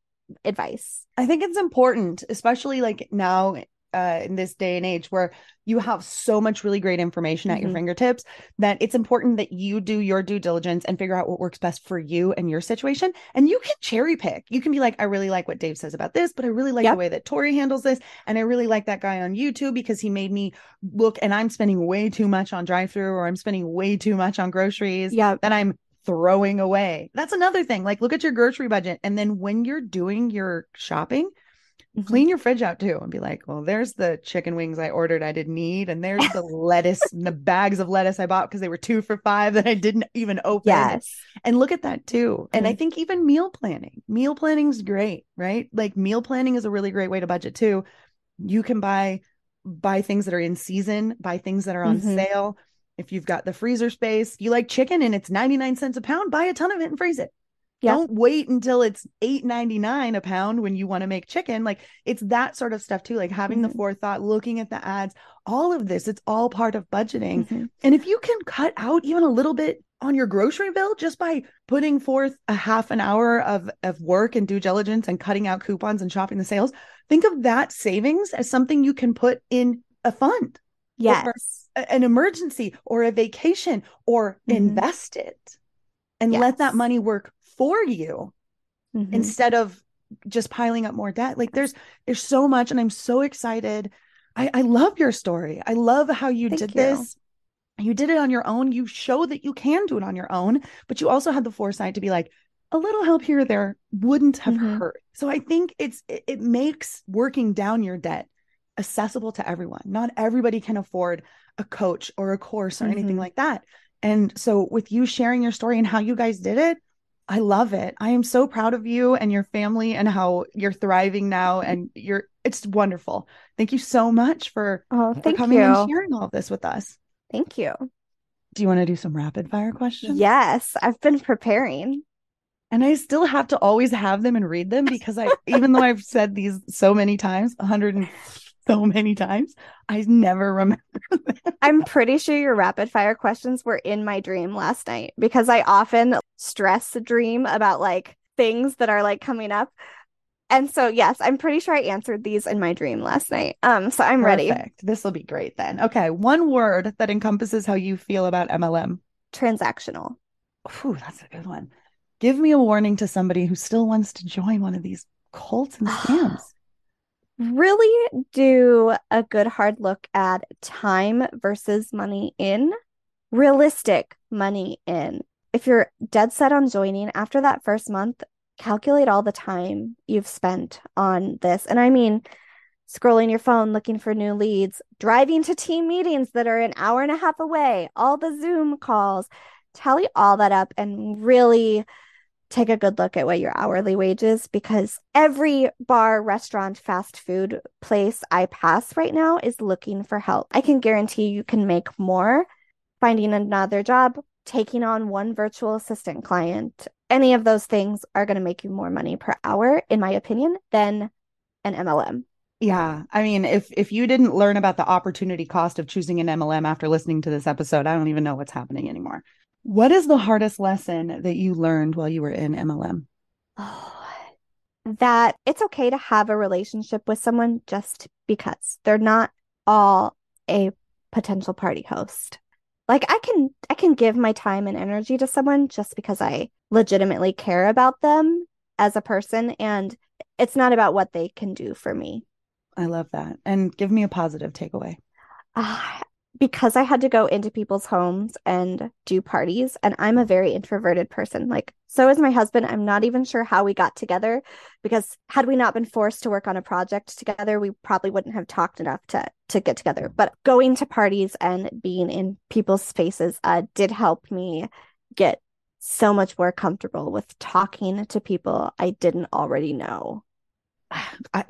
advice. I think it's important, especially like now uh, in this day and age where you have so much really great information at mm-hmm. your fingertips that it's important that you do your due diligence and figure out what works best for you and your situation. And you can cherry pick. You can be like, I really like what Dave says about this, but I really like yep. the way that Tori handles this. And I really like that guy on YouTube because he made me look and I'm spending way too much on drive through or I'm spending way too much on groceries. Yeah. That I'm throwing away. That's another thing. Like, look at your grocery budget. And then when you're doing your shopping, Mm-hmm. Clean your fridge out too and be like, well, there's the chicken wings I ordered I didn't need. And there's the lettuce and the bags of lettuce I bought because they were two for five that I didn't even open. Yes. And look at that too. Mm-hmm. And I mm-hmm. think even meal planning, meal planning is great, right? Like meal planning is a really great way to budget too. You can buy buy things that are in season, buy things that are on mm-hmm. sale. If you've got the freezer space, you like chicken and it's 99 cents a pound, buy a ton of it and freeze it. Don't wait until it's eight ninety nine a pound when you want to make chicken. Like it's that sort of stuff too. Like having mm-hmm. the forethought, looking at the ads, all of this, it's all part of budgeting. Mm-hmm. And if you can cut out even a little bit on your grocery bill just by putting forth a half an hour of, of work and due diligence and cutting out coupons and shopping the sales, think of that savings as something you can put in a fund. Yes. an emergency or a vacation or mm-hmm. invest it and yes. let that money work for you mm-hmm. instead of just piling up more debt. Like there's there's so much, and I'm so excited. I, I love your story. I love how you Thank did you. this. You did it on your own. You show that you can do it on your own, but you also had the foresight to be like, a little help here or there wouldn't have mm-hmm. hurt. So I think it's it, it makes working down your debt accessible to everyone. Not everybody can afford a coach or a course or mm-hmm. anything like that. And so with you sharing your story and how you guys did it, I love it. I am so proud of you and your family and how you're thriving now and you're it's wonderful. Thank you so much for, oh, for coming you. and sharing all of this with us. Thank you. Do you want to do some rapid fire questions? Yes, I've been preparing. And I still have to always have them and read them because I even though I've said these so many times, 100 and so many times. I never remember. Them. I'm pretty sure your rapid fire questions were in my dream last night because I often stress dream about like things that are like coming up. And so yes, I'm pretty sure I answered these in my dream last night. Um so I'm Perfect. ready. This will be great then. Okay, one word that encompasses how you feel about MLM. Transactional. Ooh, that's a good one. Give me a warning to somebody who still wants to join one of these cults and scams really do a good hard look at time versus money in, realistic money in. If you're dead set on joining after that first month, calculate all the time you've spent on this. And I mean, scrolling your phone looking for new leads, driving to team meetings that are an hour and a half away, all the Zoom calls, tally all that up and really take a good look at what your hourly wage is because every bar, restaurant, fast food place I pass right now is looking for help. I can guarantee you can make more finding another job, taking on one virtual assistant client. Any of those things are going to make you more money per hour, in my opinion, than an MLM. Yeah. I mean, if if you didn't learn about the opportunity cost of choosing an MLM after listening to this episode, I don't even know what's happening anymore. What is the hardest lesson that you learned while you were in MLM? Oh, that it's okay to have a relationship with someone just because they're not all a potential party host. Like I can I can give my time and energy to someone just because I legitimately care about them as a person and it's not about what they can do for me. I love that. And give me a positive takeaway. Uh, because I had to go into people's homes and do parties, and I'm a very introverted person. Like, so is my husband. I'm not even sure how we got together because had we not been forced to work on a project together, we probably wouldn't have talked enough to to get together. But going to parties and being in people's spaces uh, did help me get so much more comfortable with talking to people I didn't already know. I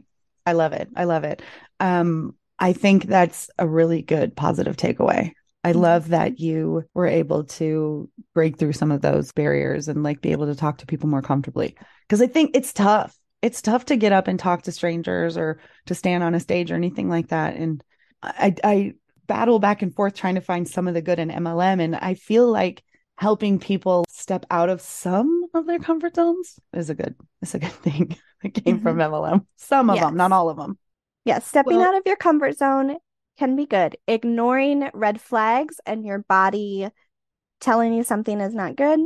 I love it. I love it. Um, I think that's a really good positive takeaway. I mm-hmm. love that you were able to break through some of those barriers and like be able to talk to people more comfortably. Cause I think it's tough. It's tough to get up and talk to strangers or to stand on a stage or anything like that. And I, I battle back and forth trying to find some of the good in MLM. And I feel like helping people step out of some of their comfort zones is a good, is a good thing that came mm-hmm. from MLM. Some of yes. them, not all of them. Yeah, stepping well, out of your comfort zone can be good. Ignoring red flags and your body telling you something is not good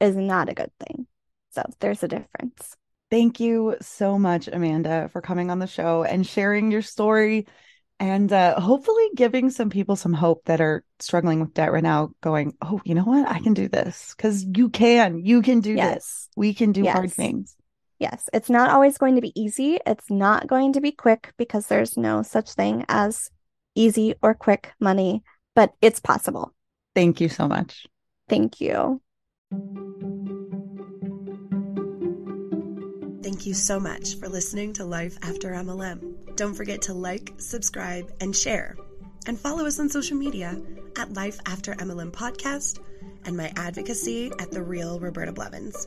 is not a good thing. So there's a difference. Thank you so much, Amanda, for coming on the show and sharing your story and uh, hopefully giving some people some hope that are struggling with debt right now, going, oh, you know what? I can do this because you can. You can do yes. this. We can do yes. hard things. Yes, it's not always going to be easy. It's not going to be quick because there's no such thing as easy or quick money, but it's possible. Thank you so much. Thank you. Thank you so much for listening to Life After MLM. Don't forget to like, subscribe, and share. And follow us on social media at Life After MLM Podcast and my advocacy at The Real Roberta Blevins.